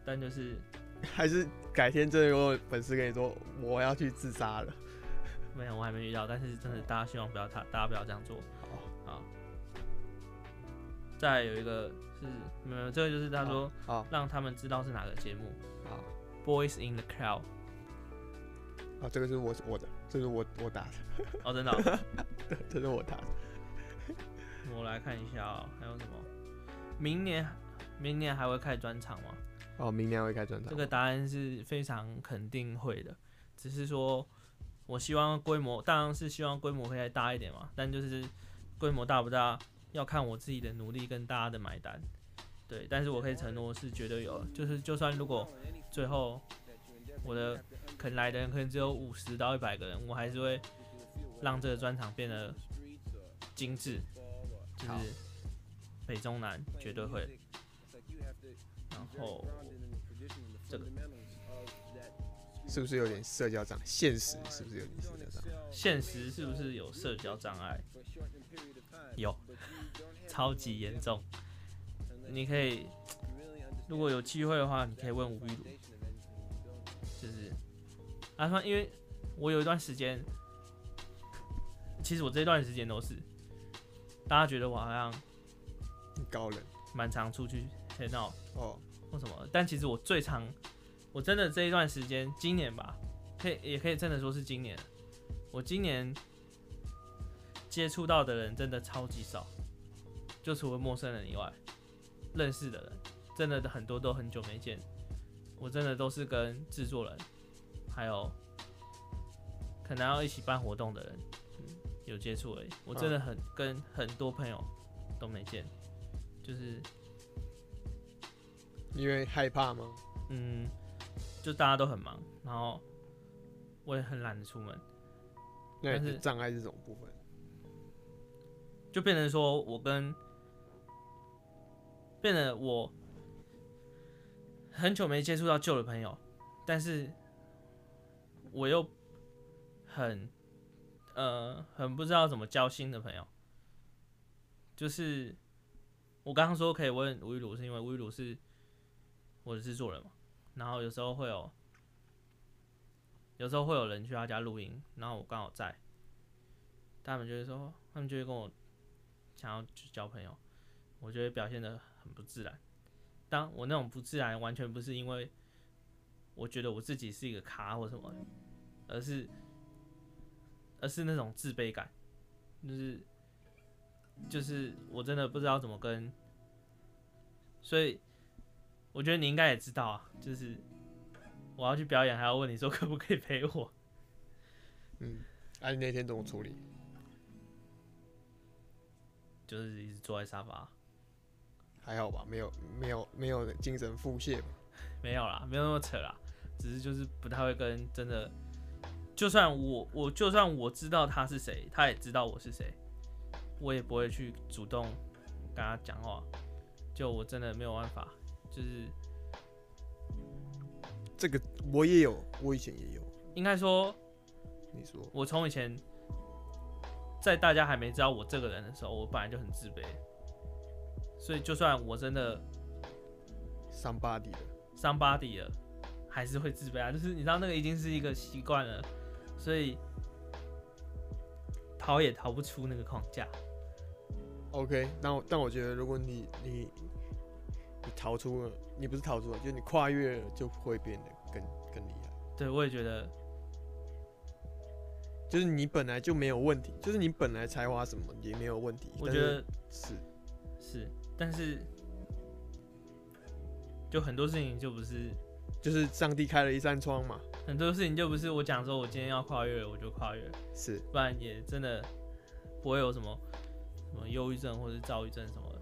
S1: 但就是
S3: 还是改天真的有粉丝跟你说我要去自杀了。
S1: 没有，我还没遇到，但是真的大家希望不要他，大家不要这样做。好，再有一个是没有，这个就是他说
S3: 好
S1: 让他们知道是哪个节目
S3: 好
S1: ，Boys in the Crowd。
S3: 啊，这个是我我的，这是我我打的，
S1: 哦，真的哦、
S3: 这是我打的。
S1: 我来看一下哦，还有什么？明年，明年还会开专场吗？
S3: 哦，明年会开专场。
S1: 这个答案是非常肯定会的，只是说，我希望规模当然是希望规模可以再大一点嘛，但就是规模大不大，要看我自己的努力跟大家的买单。对，但是我可以承诺是绝对有，就是就算如果最后我的肯来的人可能只有五十到一百个人，我还是会让这个专场变得精致，就是北中南绝对会。然后这个
S3: 是不是有点社交障碍？现实是不是有点社交障碍？
S1: 现实是不是有社交障碍？有，超级严重。你可以，如果有机会的话，你可以问吴玉茹，就是啊，说因为我有一段时间，其实我这段时间都是，大家觉得我好像
S3: 高冷，
S1: 蛮常出去黑闹
S3: 哦，
S1: 或什么，但其实我最常，我真的这一段时间，今年吧，可以也可以真的说是今年，我今年接触到的人真的超级少，就除了陌生人以外。认识的人，真的很多都很久没见。我真的都是跟制作人，还有可能要一起办活动的人，嗯，有接触而已。我真的很跟很多朋友都没见，就是
S3: 因为害怕吗？
S1: 嗯，就大家都很忙，然后我也很懒得出门。
S3: 但是障碍这种部分，
S1: 就变成说我跟。变得我很久没接触到旧的朋友，但是我又很呃很不知道怎么交新的朋友。就是我刚刚说可以问吴玉鲁，是因为吴玉鲁是我的制作人嘛，然后有时候会有有时候会有人去他家录音，然后我刚好在，他们就会说，他们就会跟我想要去交朋友，我觉得表现的。很不自然，当我那种不自然，完全不是因为我觉得我自己是一个咖或什么，而是而是那种自卑感，就是就是我真的不知道怎么跟，所以我觉得你应该也知道啊，就是我要去表演，还要问你说 可不可以陪我，
S3: 嗯，那，你那天怎么处理？
S1: 就是一直坐在沙发。
S3: 还好吧，没有没有没有精神腹泻吧？
S1: 没有啦，没有那么扯啦，只是就是不太会跟真的，就算我我就算我知道他是谁，他也知道我是谁，我也不会去主动跟他讲话，就我真的没有办法，就是
S3: 这个我也有，我以前也有，
S1: 应该说，
S3: 你说
S1: 我从以前在大家还没知道我这个人的时候，我本来就很自卑。所以，就算我真的
S3: 伤疤底了，
S1: 伤疤底了，还是会自卑啊。就是你知道，那个已经是一个习惯了，所以逃也逃不出那个框架。
S3: OK，那我但我觉得，如果你你你逃出了，你不是逃出了，就是你跨越了，就会变得更更厉害。
S1: 对，我也觉得，
S3: 就是你本来就没有问题，就是你本来才华什么也没有问题。
S1: 我觉得
S3: 是
S1: 是。但是，就很多事情就不是，
S3: 就是上帝开了一扇窗嘛。
S1: 很多事情就不是我讲说，我今天要跨越，我就跨越。
S3: 是，
S1: 不然也真的不会有什么什么忧郁症或者躁郁症什么的，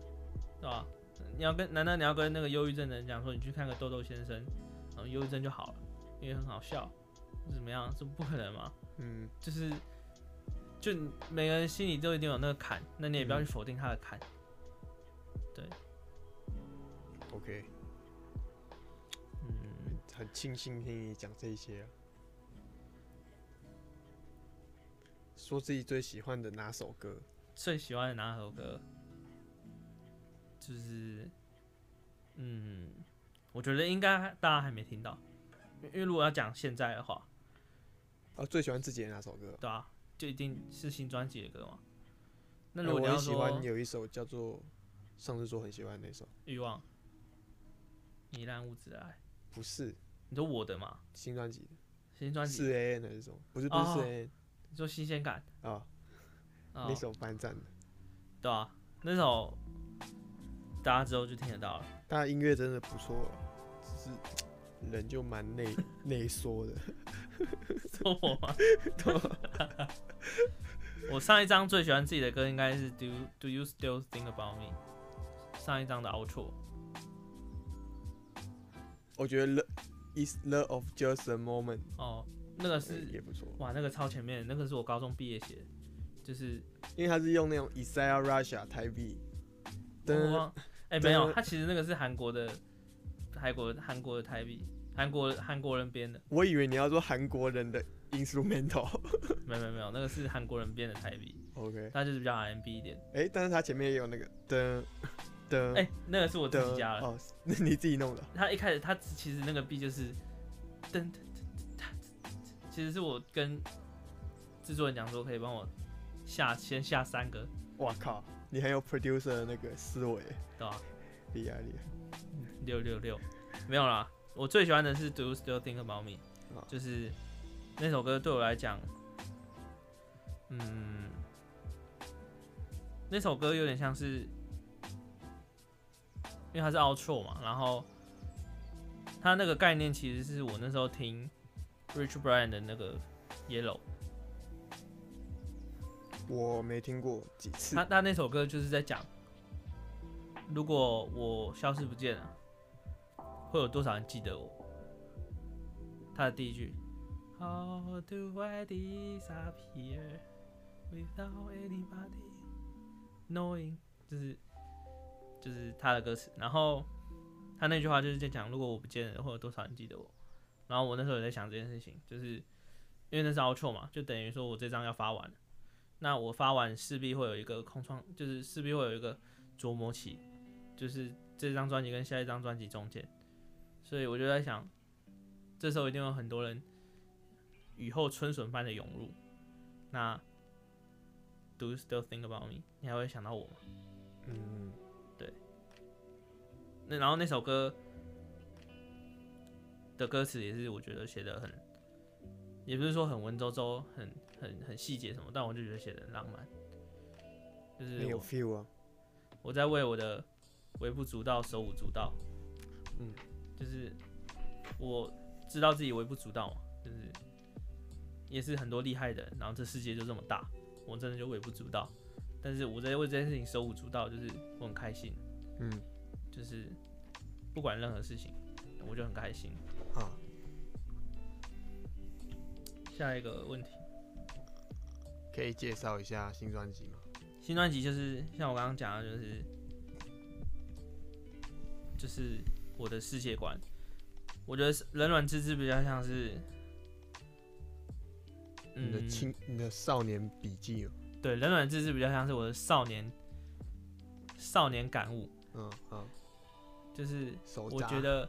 S1: 对吧？你要跟难道你要跟那个忧郁症的人讲说，你去看个豆豆先生，然后忧郁症就好了，因为很好笑，怎么样？这不可能嘛？
S3: 嗯，
S1: 就是，就每个人心里都一定有那个坎，那你也不要去否定他的坎。对
S3: ，OK，嗯，很庆幸听你讲这些。说自己最喜欢的哪首歌？
S1: 最喜欢的哪首歌？就是，嗯，我觉得应该大家还没听到，因为如果要讲现在的话，
S3: 啊，最喜欢自己的哪首歌？
S1: 对啊，就一定是新专辑的歌嘛。那如果你要
S3: 说有一首叫做。上次说很喜欢那首
S1: 欲望，糜烂物质的爱，
S3: 不是？
S1: 你说我的嘛？
S3: 新专辑，
S1: 新专辑
S3: 四 A N 那种，不是不是四 A N，
S1: 你说新鲜感
S3: 啊？那首翻赞的，
S1: 对啊，那首大家之后就听得到了。
S3: 大家音乐真的不错，只是人就蛮内 内缩的。
S1: 说我吗？我上一张最喜欢自己的歌应该是 Do Do You Still Think About Me？上一张的 Outro。
S3: 我觉得 Love Is Love of Just a Moment
S1: 哦，那个是
S3: 也不错。
S1: 哇，那个超前面，那个是我高中毕业写的，就是
S3: 因为他是用那种 Isaiah Russia 台币。
S1: 灯，哎，没有，他其实那个是韩国的，韩国韩国的台币，韩国韩国人编的。
S3: 我以为你要说韩国人的 instrumental。
S1: 没有没有没有，那个是韩国人编的台币。
S3: OK，
S1: 他就是比较 R&B 一点。
S3: 哎，但是他前面也有那个灯。的
S1: 哎，那个是我自己加的
S3: 哦，那你自己弄的。
S1: 他一开始他其实那个 B 就是噔噔噔噔，其实是我跟制作人讲说可以帮我下先下三个。
S3: 哇靠，你很有 producer 的那个思维，
S1: 对吧？
S3: 厉害厉害。
S1: 六六六，没有啦。我最喜欢的是 Do Still Think About Me，就是那首歌对我来讲，嗯，那首歌有点像是。因为它是 outro 嘛，然后它那个概念其实是我那时候听 Rich Brian 的那个 Yellow，
S3: 我没听过几次。
S1: 他他那首歌就是在讲，如果我消失不见了，会有多少人记得我？他的第一句，How do I disappear without anybody knowing？就是。就是他的歌词，然后他那句话就是在讲，如果我不见了，会有多少人记得我？然后我那时候也在想这件事情，就是因为那是澳洲嘛，就等于说我这张要发完了，那我发完势必会有一个空窗，就是势必会有一个琢磨期，就是这张专辑跟下一张专辑中间，所以我就在想，这时候一定有很多人雨后春笋般的涌入，那 Do you still think about me？你还会想到我吗？嗯。对那然后那首歌的歌词也是我觉得写的很，也不是说很文绉绉、很很很细节什么，但我就觉得写的很浪漫，就是
S3: 有 feel 啊。
S1: 我在为我的微不足道手舞足蹈，嗯，就是我知道自己微不足道嘛，就是也是很多厉害的，然后这世界就这么大，我真的就微不足道，但是我在为这件事情手舞足蹈，就是我很开心，嗯。就是不管任何事情，我就很开心。啊，下一个问题，
S3: 可以介绍一下新专辑吗？
S1: 新专辑就是像我刚刚讲的，就是就是我的世界观。我觉得《冷暖自知》比较像是
S3: 你的青、你的少年笔记。
S1: 哦对，《冷暖自知》比较像是我的少年少年感悟。嗯嗯。就是我觉得，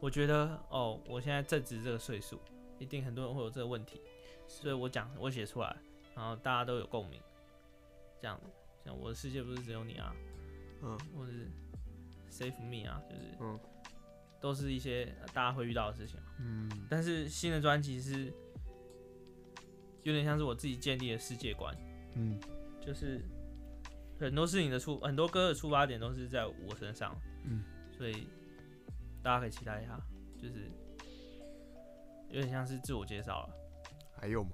S1: 我觉得哦，我现在正值这个岁数，一定很多人会有这个问题，所以我讲我写出来，然后大家都有共鸣，这样，像我的世界不是只有你啊，嗯，或是 save me 啊，就是，嗯，都是一些大家会遇到的事情，嗯，但是新的专辑是有点像是我自己建立的世界观，嗯，就是很多事情的出，很多歌的出发点都是在我身上，嗯。所以大家可以期待一下，就是有点像是自我介绍了。
S3: 还有吗？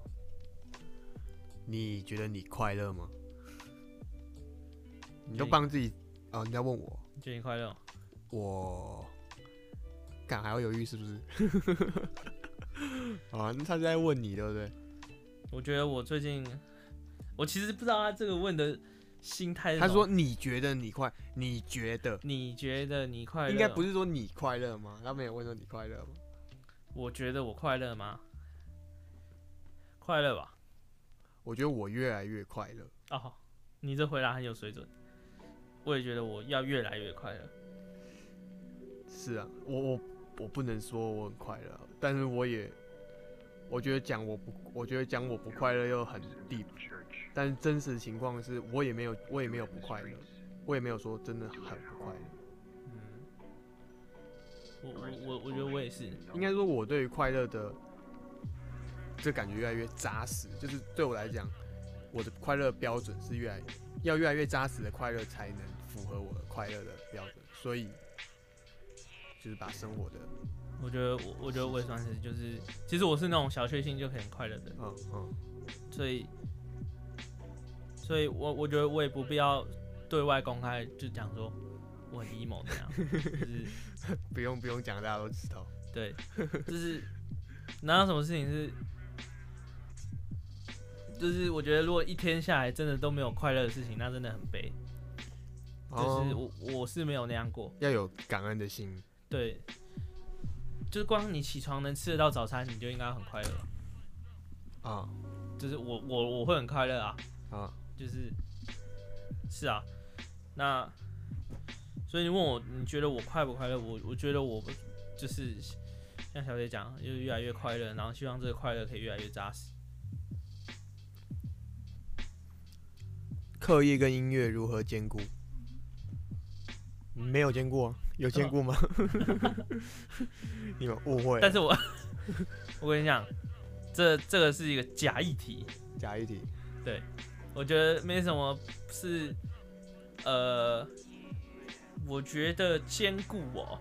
S3: 你觉得你快乐吗？你都帮自己啊？你在问我？
S1: 你觉得你快乐？
S3: 我敢还要犹豫是不是？啊，那他在问你对不对？
S1: 我觉得我最近，我其实不知道他这个问的。心态。
S3: 他说：“你觉得你快？你觉得？
S1: 你觉得你快乐？
S3: 应该不是说你快乐吗？他没有问说你快乐吗？
S1: 我觉得我快乐吗？快乐吧。
S3: 我觉得我越来越快乐。
S1: 哦，你这回答很有水准。我也觉得我要越来越快乐。
S3: 是啊，我我我不能说我很快乐，但是我也，我觉得讲我不，我觉得讲我不快乐又很 deep。”但真实情况是我也没有，我也没有不快乐，我也没有说真的很不快乐。嗯，
S1: 我我我我觉得我也是，
S3: 应该说我对于快乐的这感觉越来越扎实，就是对我来讲，我的快乐标准是越来要越来越扎实的快乐才能符合我的快乐的标准，所以就是把生活的，
S1: 我觉得我我觉得我也算是，就是其实我是那种小确幸就很快乐的，
S3: 嗯嗯，
S1: 所以所以我我觉得我也不必要对外公开就讲说我很 emo 那样，就是
S3: 不用不用讲，大家都知道。
S1: 对，就是哪有什么事情是，就是我觉得如果一天下来真的都没有快乐的事情，那真的很悲。就是
S3: 哦
S1: 我我是没有那样过，
S3: 要有感恩的心，
S1: 对，就是光你起床能吃得到早餐，你就应该很快乐。
S3: 啊
S1: 就是我我我会很快乐啊，
S3: 啊，
S1: 就是是啊，那所以你问我你觉得我快不快乐？我我觉得我就是像小姐讲，就是越来越快乐，然后希望这个快乐可以越来越扎实。
S3: 课业跟音乐如何兼顾？没有兼顾啊，有兼顾吗？你们误会了，
S1: 但是我 我跟你讲，这这个是一个假议题，
S3: 假议题，对
S1: 我觉得没什么是呃，我觉得兼顾哦，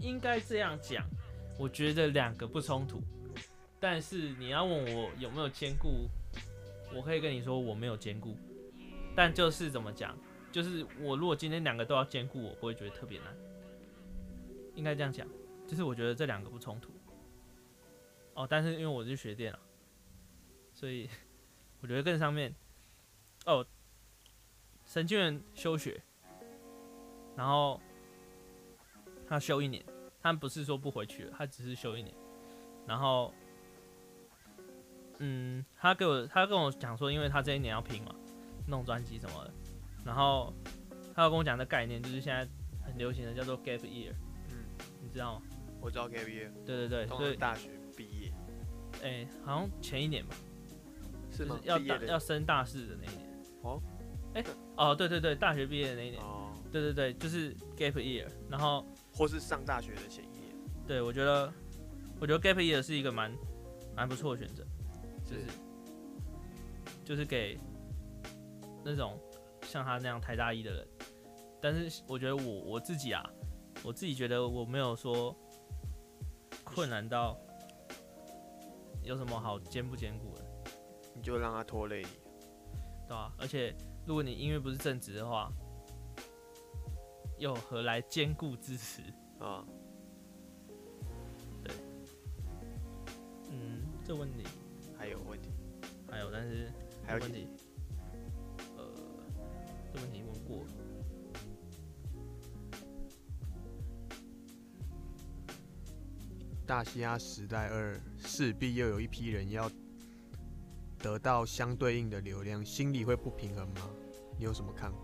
S1: 应该这样讲，我觉得两个不冲突，但是你要问我有没有兼顾，我可以跟你说我没有兼顾，但就是怎么讲，就是我如果今天两个都要兼顾，我不会觉得特别难，应该这样讲，就是我觉得这两个不冲突。哦，但是因为我是学电脑，所以我觉得更上面，哦，神经元休学，然后他休一年，他不是说不回去了，他只是休一年，然后，嗯，他给我他跟我讲说，因为他这一年要拼嘛，弄专辑什么的，然后他要跟我讲的概念就是现在很流行的叫做 gap year，
S3: 嗯，
S1: 你知道吗？
S3: 我知道 gap year
S1: 对对对，所以
S3: 大学毕业
S1: 哎、好像前一年吧，
S3: 是吗
S1: 就是？要大要升大四的那一年。
S3: 哦，
S1: 哎、哦，对对对，大学毕业的那一年，
S3: 哦，
S1: 对对对，就是 gap year。然后，
S3: 或是上大学的前一年，
S1: 对我觉得，我觉得 gap year 是一个蛮蛮不错的选择，就是就是给那种像他那样太大意的人。但是我觉得我我自己啊，我自己觉得我没有说困难到有什么好兼不兼顾的。
S3: 你就让他拖累你。
S1: 对啊，而且如果你音乐不是正直的话，又何来兼顾支持？
S3: 啊，对
S1: 嗯，这问题
S3: 还有问题，
S1: 还有，但是
S3: 还有
S1: 问题，呃，这问题问过了。
S3: 大西亚时代二势必又有一批人要得到相对应的流量，心里会不平衡吗？你有什么看法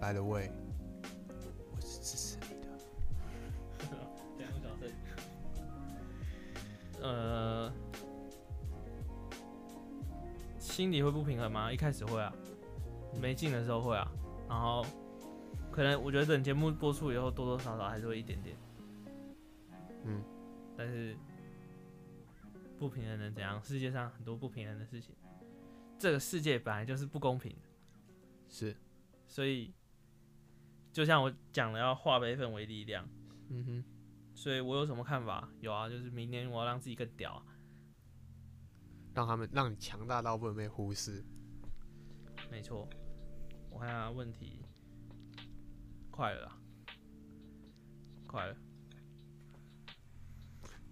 S3: ？By the way，我是支持你的。
S1: 这样小声。呃，心里会不平衡吗？一开始会啊，没劲的时候会啊，然后可能我觉得等节目播出以后，多多少少还是会一点点。
S3: 嗯，
S1: 但是不平衡能怎样？世界上很多不平衡的事情，这个世界本来就是不公平的，
S3: 是，
S1: 所以就像我讲的，要化悲愤为力量。
S3: 嗯哼，
S1: 所以我有什么看法？有啊，就是明年我要让自己更屌啊。
S3: 让他们让你强大到不能被忽视。
S1: 没错，我看下问题，快了啊，快了。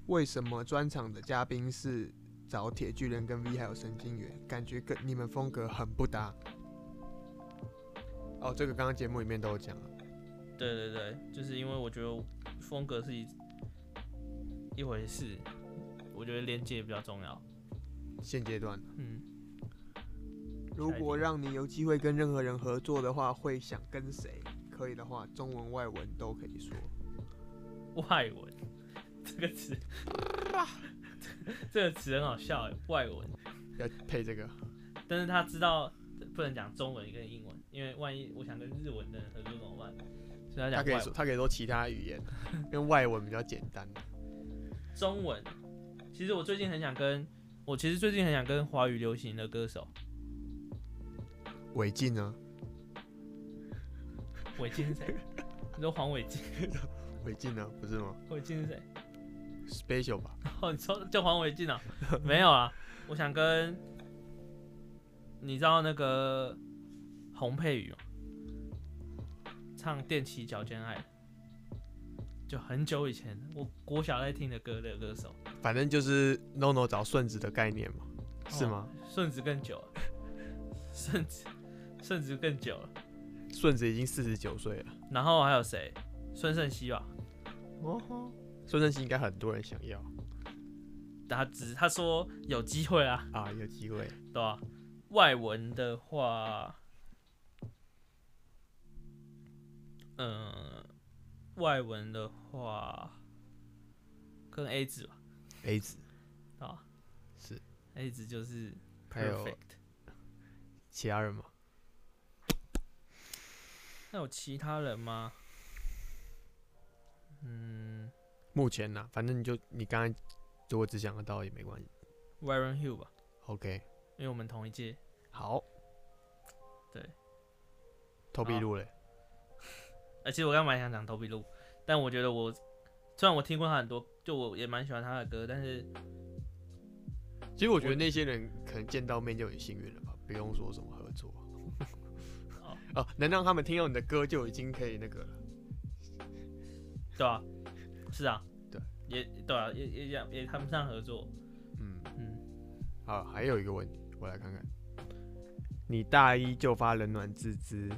S3: 为什么专场的嘉宾是找铁巨人跟 V 还有神经元？感觉跟你们风格很不搭。哦，这个刚刚节目里面都有讲了。
S1: 对对对，就是因为我觉得风格是一一回事，我觉得连接比较重要。
S3: 现阶段，
S1: 嗯，
S3: 如果让你有机会跟任何人合作的话，会想跟谁？可以的话，中文、外文都可以说。
S1: 外文 这个词，这个词很好笑哎，外文。
S3: 要配这个，
S1: 但是他知道不能讲中文跟英文，因为万一我想跟日文的人合作怎么办？所以他
S3: 他可以说，
S1: 讲。
S3: 他可以说其他语言，因为外文比较简单。
S1: 中文，其实我最近很想跟我其实最近很想跟华语流行的歌手，
S3: 韦静呢？
S1: 韦静是谁？你说黄伟晋？
S3: 韦静呢？不是吗
S1: 伟晋是谁
S3: ？？Special 吧？
S1: 哦，你说叫黄伟晋啊？没有啊，我想跟，你知道那个洪佩瑜吗？唱《踮起脚尖爱》，就很久以前，我国小在听的歌的歌手，
S3: 反正就是 NONO 找顺子的概念嘛，是吗？
S1: 顺子更久了，顺子顺子更久了。
S3: 顺子已经四十九岁了，
S1: 然后还有谁？孙胜熙吧，
S3: 哦吼，孙胜熙应该很多人想要
S1: 他只他说有机会啊，
S3: 啊，有机会。
S1: 对吧、外文的话，嗯、外文的话，跟 A 子吧
S3: ，A 子
S1: 啊
S3: 是
S1: ，？A 子就是
S3: 还有
S1: perfect。
S3: 其他人吗？
S1: 那有其他人吗？嗯
S3: 目前呢，反正你就你刚才如果只想得到也没关系。
S1: ，Warren Hill 吧
S3: ，OK，
S1: 因为我们同一届。
S3: 好，
S1: 对，
S3: 投币录嘞，
S1: 而且我刚刚蛮想讲投币录，但我觉得我虽然我听过他很多，就我也蛮喜欢他的歌，但是
S3: 其实我觉得那些人可能见到面就很幸运了吧，不用说什么合作。
S1: 哦
S3: 哦，能让他们听到你的歌就已经可以那个了。
S1: 对吧、是啊，
S3: 对，
S1: 也对啊，也也也也谈不上合作。
S3: 嗯，
S1: 嗯，
S3: 好，还有一个问题，我来看看。你大一就发冷暖自知，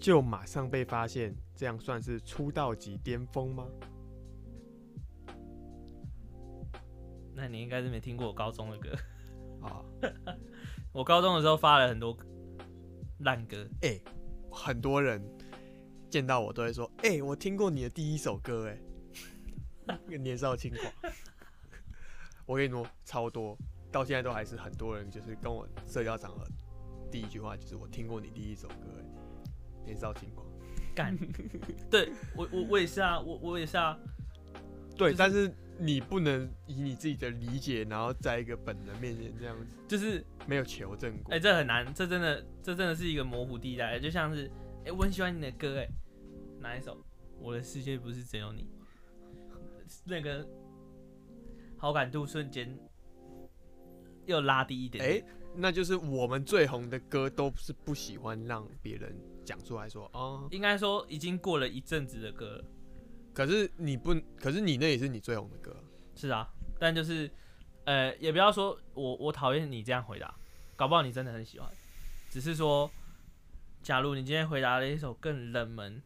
S3: 就马上被发现，这样算是出道级巅峰吗？
S1: 那你应该是没听过我高中的歌。
S3: 啊，
S1: 我高中的时候发了很多烂歌，
S3: 哎、很多人见到我都会说，哎、我听过你的第一首歌，哎，那 个年少轻狂。我跟你说，超多，到现在都还是很多人，就是跟我社交场合第一句话就是我听过你第一首歌，哎，年少轻狂。
S1: 干。对我我我也是啊，我我也是啊。
S3: 对，
S1: 就是
S3: 但是你不能以你自己的理解，然后在一个本人面前这样子，
S1: 就是
S3: 没有求证过。
S1: 哎、这很难，这真的这真的是一个模糊地带，就像是哎、我很喜欢你的歌，哎，哪一首？我的世界不是只有你，那个好感度瞬间又拉低一点
S3: 哎、
S1: 点。
S3: 那就是我们最红的歌都是不喜欢让别人讲出来说，哦，
S1: 应该说已经过了一阵子的歌了，
S3: 可是你不，可是你那也是你最红的歌。
S1: 是啊，但就是呃，也不要说我我讨厌你这样回答，搞不好你真的很喜欢，只是说，假如你今天回答了一首更冷门，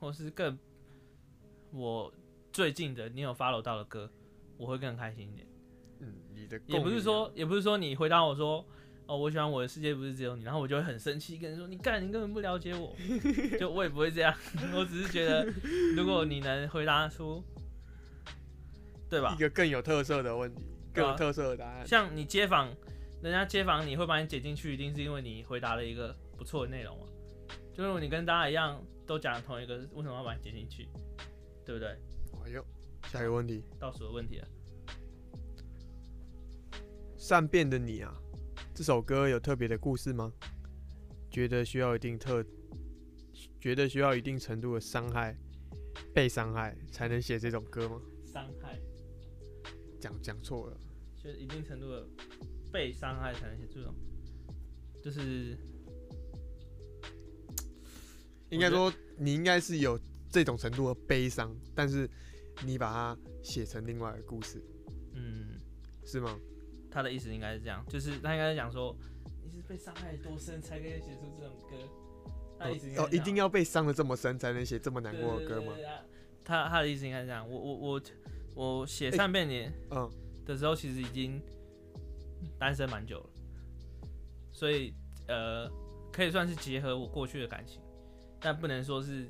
S1: 或是更我最近的你有 follow 到的歌，我会更开心一点。
S3: 嗯，你的
S1: 也不是说，也不是说你回答我说，哦，我喜欢我的世界不是只有你，然后我就会很生气，跟人说，你干，你根本不了解我，就我也不会这样，我只是觉得，如果你能回答出，对吧
S3: 一？个更有特色的问题，更有特色的答案。
S1: 像你街访，人家街访你会把你解进去，一定是因为你回答了一个不错的内容嘛。就如果你跟大家一样都讲同一个，为什么要把你解进去？对不对？
S3: 哎呦，下一个问题，
S1: 倒数的问题了。
S3: 善变的你啊，这首歌有特别的故事吗？觉得需要一定特，觉得需要一定程度的伤害，被伤害才能写这种歌吗？
S1: 伤害，
S3: 讲讲错了，
S1: 就是一定程度的被伤害才能写这种，就是
S3: 应该说你应该是有这种程度的悲伤，但是你把它写成另外一个故事，
S1: 嗯，
S3: 是吗？
S1: 他的意思应该是这样，就是他应该是讲说，你是被伤害多深才可以写出这种歌。
S3: 哦，一定要被伤的这么深才能写这么难过的歌吗
S1: 他他的意思应该是这样，我我我我写
S3: 欸
S1: 善变年
S3: 嗯，
S1: 的时候，其实已经单身蛮久了，所以呃，可以算是结合我过去的感情，但不能说是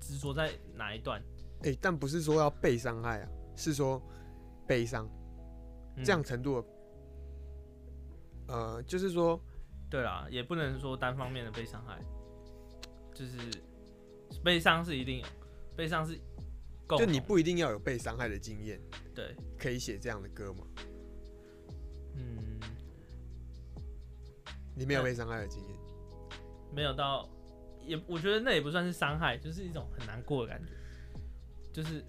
S1: 执着在哪一段。
S3: 哎、但不是说要被伤害啊，是说悲伤
S1: 嗯
S3: 这样程度的，呃，就是说，
S1: 对啦，也不能说单方面的被伤害，就是悲伤是一定有，悲伤是共
S3: 就你不一定要有被伤害的经验，
S1: 对，
S3: 可以写这样的歌吗？
S1: 嗯，
S3: 你没有被伤害的经验，
S1: 没有到，也我觉得那也不算是伤害，就是一种很难过的感觉。就是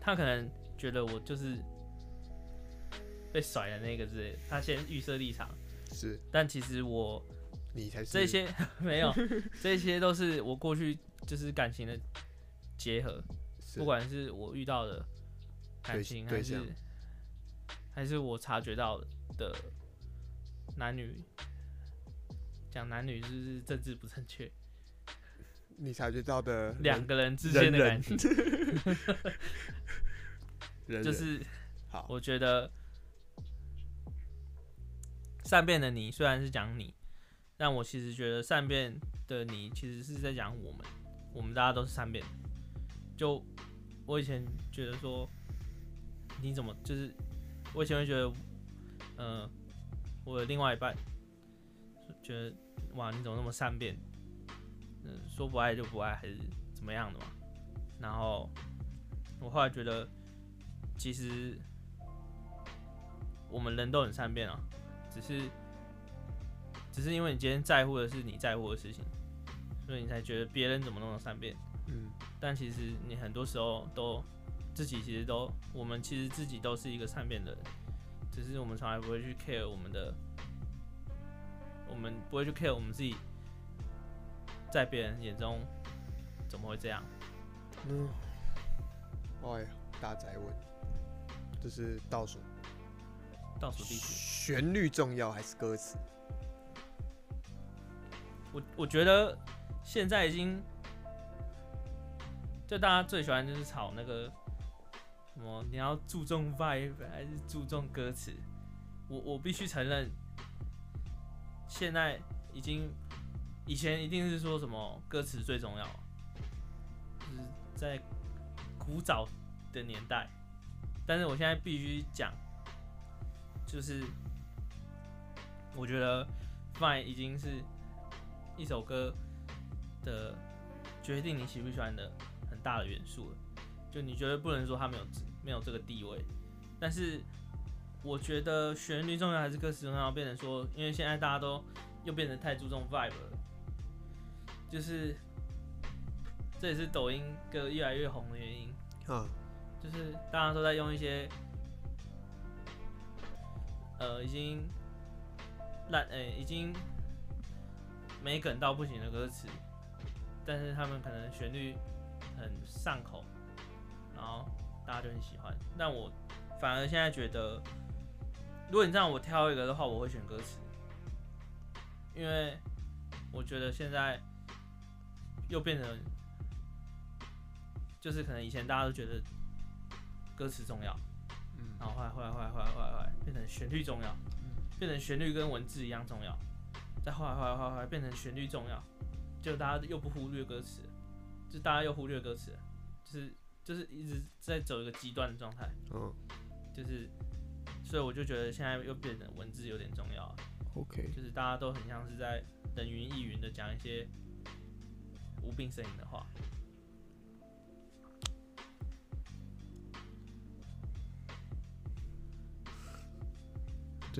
S1: 他可能觉得我就是被甩的那个之类的，他先预设立场，
S3: 是。
S1: 但其实我
S3: 你才是。
S1: 这些 没有，这些都是我过去就是感情的结合，
S3: 是。
S1: 不管是我遇到的感情，还是还是我察觉到的男女，讲男女就是政治不正确，
S3: 你察觉到的
S1: 两个人之间的感情 就是
S3: 好，
S1: 我觉得善变的你虽然是讲你，但我其实觉得善变的你其实是在讲我们，我们大家都是善变。就我以前觉得说，你怎么就是我以前会觉得，嗯、我的另外一半觉得哇，你怎么那么善变？嗯、说不爱就不爱，还是怎么样的嘛？然后我后来觉得，其实我们人都很善变啊，只是只是因为你今天在乎的是你在乎的事情，所以你才觉得别人怎么那么善变。
S3: 嗯，
S1: 但其实你很多时候都自己其实都，我们其实自己都是一个善变的人，只是我们从来不会去 care 我们的，我们不会去 care 我们自己在别人眼中怎么会这样。
S3: 嗯，哎呀，大宅问，这是倒数，
S1: 倒数第几？
S3: 旋律重要还是歌词？
S1: 我我觉得现在已经，就大家最喜欢就是炒那个什么，你要注重 vibe 还是注重歌词？我我必须承认，现在已经以前一定是说什么歌词最重要，就是在古早的年代，但是我现在必须讲，就是我觉得 Vine 已经是。一首歌的决定你喜不喜欢的很大的元素了，就你觉得不能说它没有没有这个地位，但是我觉得旋律重要还是歌词重要，变成说，因为现在大家都又变得太注重 vibe 了，就是这也是抖音歌越来越红的原因，
S3: 啊，
S1: 就是大家都在用一些呃已经烂诶、已经没梗到不行的歌词，但是他们可能旋律很上口，然后大家就很喜欢。但我反而现在觉得，如果你让我挑一个的话，我会选歌词，因为我觉得现在又变成，就是可能以前大家都觉得歌词重要，然后后来后来后来后来后来后来变成旋律重要，变成旋律跟文字一样重要，再后来后来后来后来变成旋律重要，就大家又不忽略歌词，就大家又忽略歌词，就是就是一直在走一个极端的状态，
S3: 嗯。
S1: 就是所以我就觉得现在又变成文字有点重要了
S3: ，，OK，
S1: 就是大家都很像是在等云亦云的讲一些无病呻吟的话。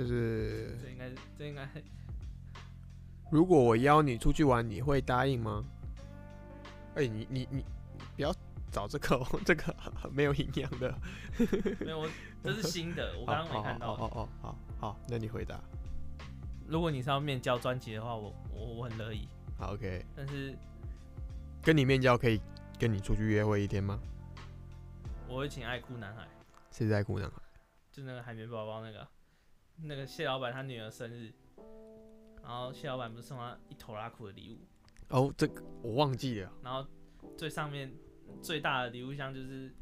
S3: 就是
S1: 这应该这应该
S3: 如果我邀你出去玩，你会答应吗？哎、你你你你不要找这个、哦，这个没有营养的。
S1: 没有，我 这是新的，我刚刚没看到。
S3: 哦哦好好，那你回答。
S1: 如果你是要面交专辑的话，我我我很乐意。
S3: 好，OK，
S1: 但是
S3: 跟你面交可以跟你出去约会一天吗？
S1: 我会请爱哭男孩，
S3: 是在姑娘。
S1: 就那个海绵宝宝那个，那个谢老板他女儿生日，然后谢老板不是送他一头拉苦的礼物，
S3: 哦，这个我忘记了。
S1: 然后最上面最大的礼物箱就是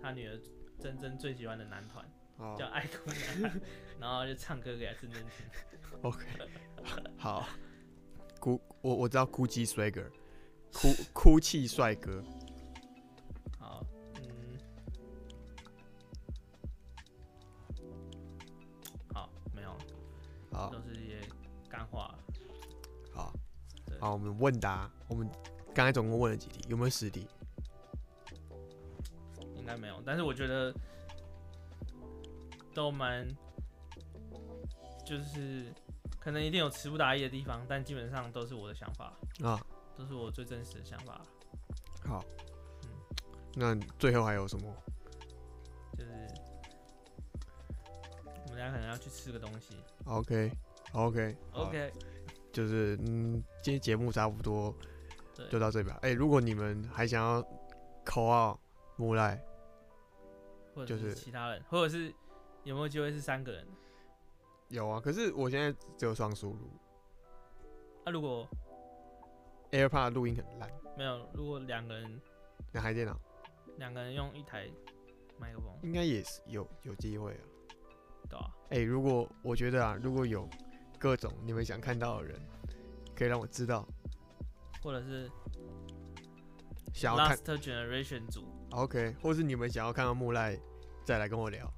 S1: 他女儿真真最喜欢的男团，
S3: 哦
S1: 叫爱哭男孩，然后就唱歌给他真真听。
S3: OK，好。哭，我我知道哭泣 swagger，哭 哭泣帅哥。
S1: 好，
S3: 我们问答，我们刚才总共问了几题？有没有十题？
S1: 应该没有，但是我觉得都蛮就是可能一定有词不达意的地方，但基本上都是我的想法
S3: 啊，
S1: 都是我最真实的想法。
S3: 好，嗯，那最后还有什么？
S1: 就是我们大家可能要去吃个东西。
S3: OK，OK，OK，就是嗯，今天节目差不多就到这边。哎，如果你们还想要口号木赖，
S1: 或者是其他人，或者是有没有机会是三个人？
S3: 有啊，可是我现在只有双输入。
S1: 那如果
S3: AirPod 录音很烂？
S1: 没有，如果两个人，
S3: 两台电脑，
S1: 两个人用一台麦克风，
S3: 应该也是有有机会啊。
S1: 对啊。
S3: 哎，如果我觉得啊，如果有各种你们想看到的人，可以让我知道，
S1: 或者是
S3: 想要看
S1: Last Generation 组
S3: ，OK，或是你们想要看到木赖，再来跟我聊。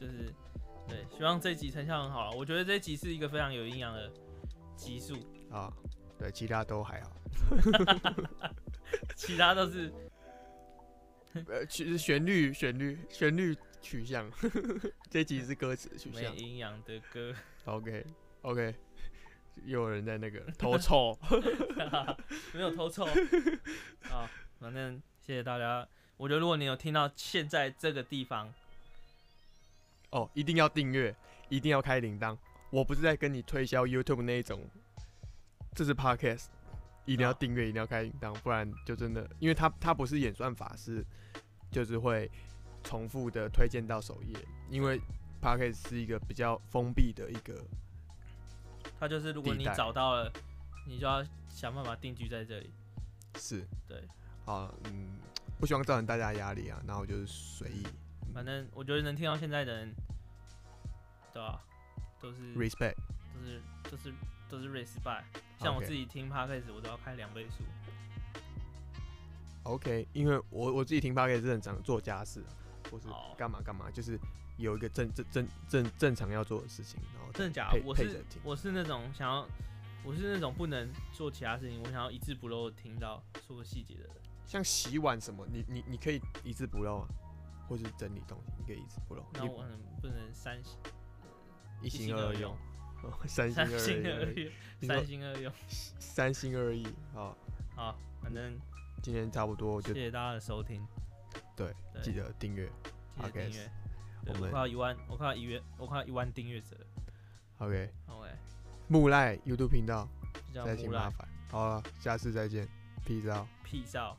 S1: 就是对，希望这集成效很好。我觉得这集是一个非常有营养的集数
S3: 啊。对，其他都还好。
S1: 其他都是，
S3: 呃，其实旋律、旋律、旋律取向，这集是歌词取向。
S1: 没营养的歌。
S3: OK，OK，又有人在那个 偷臭，
S1: 没有偷臭。啊，反正谢谢大家。我觉得如果你有听到现在这个地方，
S3: 哦，一定要订阅，一定要开铃铛。我不是在跟你推销 YouTube 那一种。这是 podcast，一定要订阅，一定要开铃铛，不然就真的，因为它它不是演算法，是就是会重复的推荐到首页，因为 podcast 是一个比较封闭的一个，
S1: 它就是如果你找到了，你就要想办法定居在这里。
S3: 是，
S1: 对，
S3: 好，嗯，不希望造成大家压力啊，然后就是随意，
S1: 反正我觉得能听到现在的人，对吧？都是
S3: respect，
S1: 都是都是都是 respect。像我自己听 podcast，我都要开两倍速。
S3: OK，因为我我自己听 podcast 是很常做家事，或是干嘛干嘛，就是有一个正正正正正常要做的事情，然后
S1: 真的假？我是我是那种想要，我是那种不能做其他事情，我想要一字不漏听到所有细节的人。
S3: 像洗碗什么，你你你可以一字不漏啊，或是整理东西，你可以一字不漏。
S1: 那我不能三心
S3: 一 心二用。
S1: 三心
S3: 二
S1: 意，三心二用，
S3: 三心二意。
S1: 好，好，反正
S3: 今天差不多，就
S1: 谢谢大家的收听。
S3: 对，记得订阅，
S1: 记得订阅。我们快要一万，我快要一月，我快要一万订阅者。
S3: OK，OK。木赖 YouTube 频道，再请麻烦。好了，下次再见，Peace out，Peace
S1: out。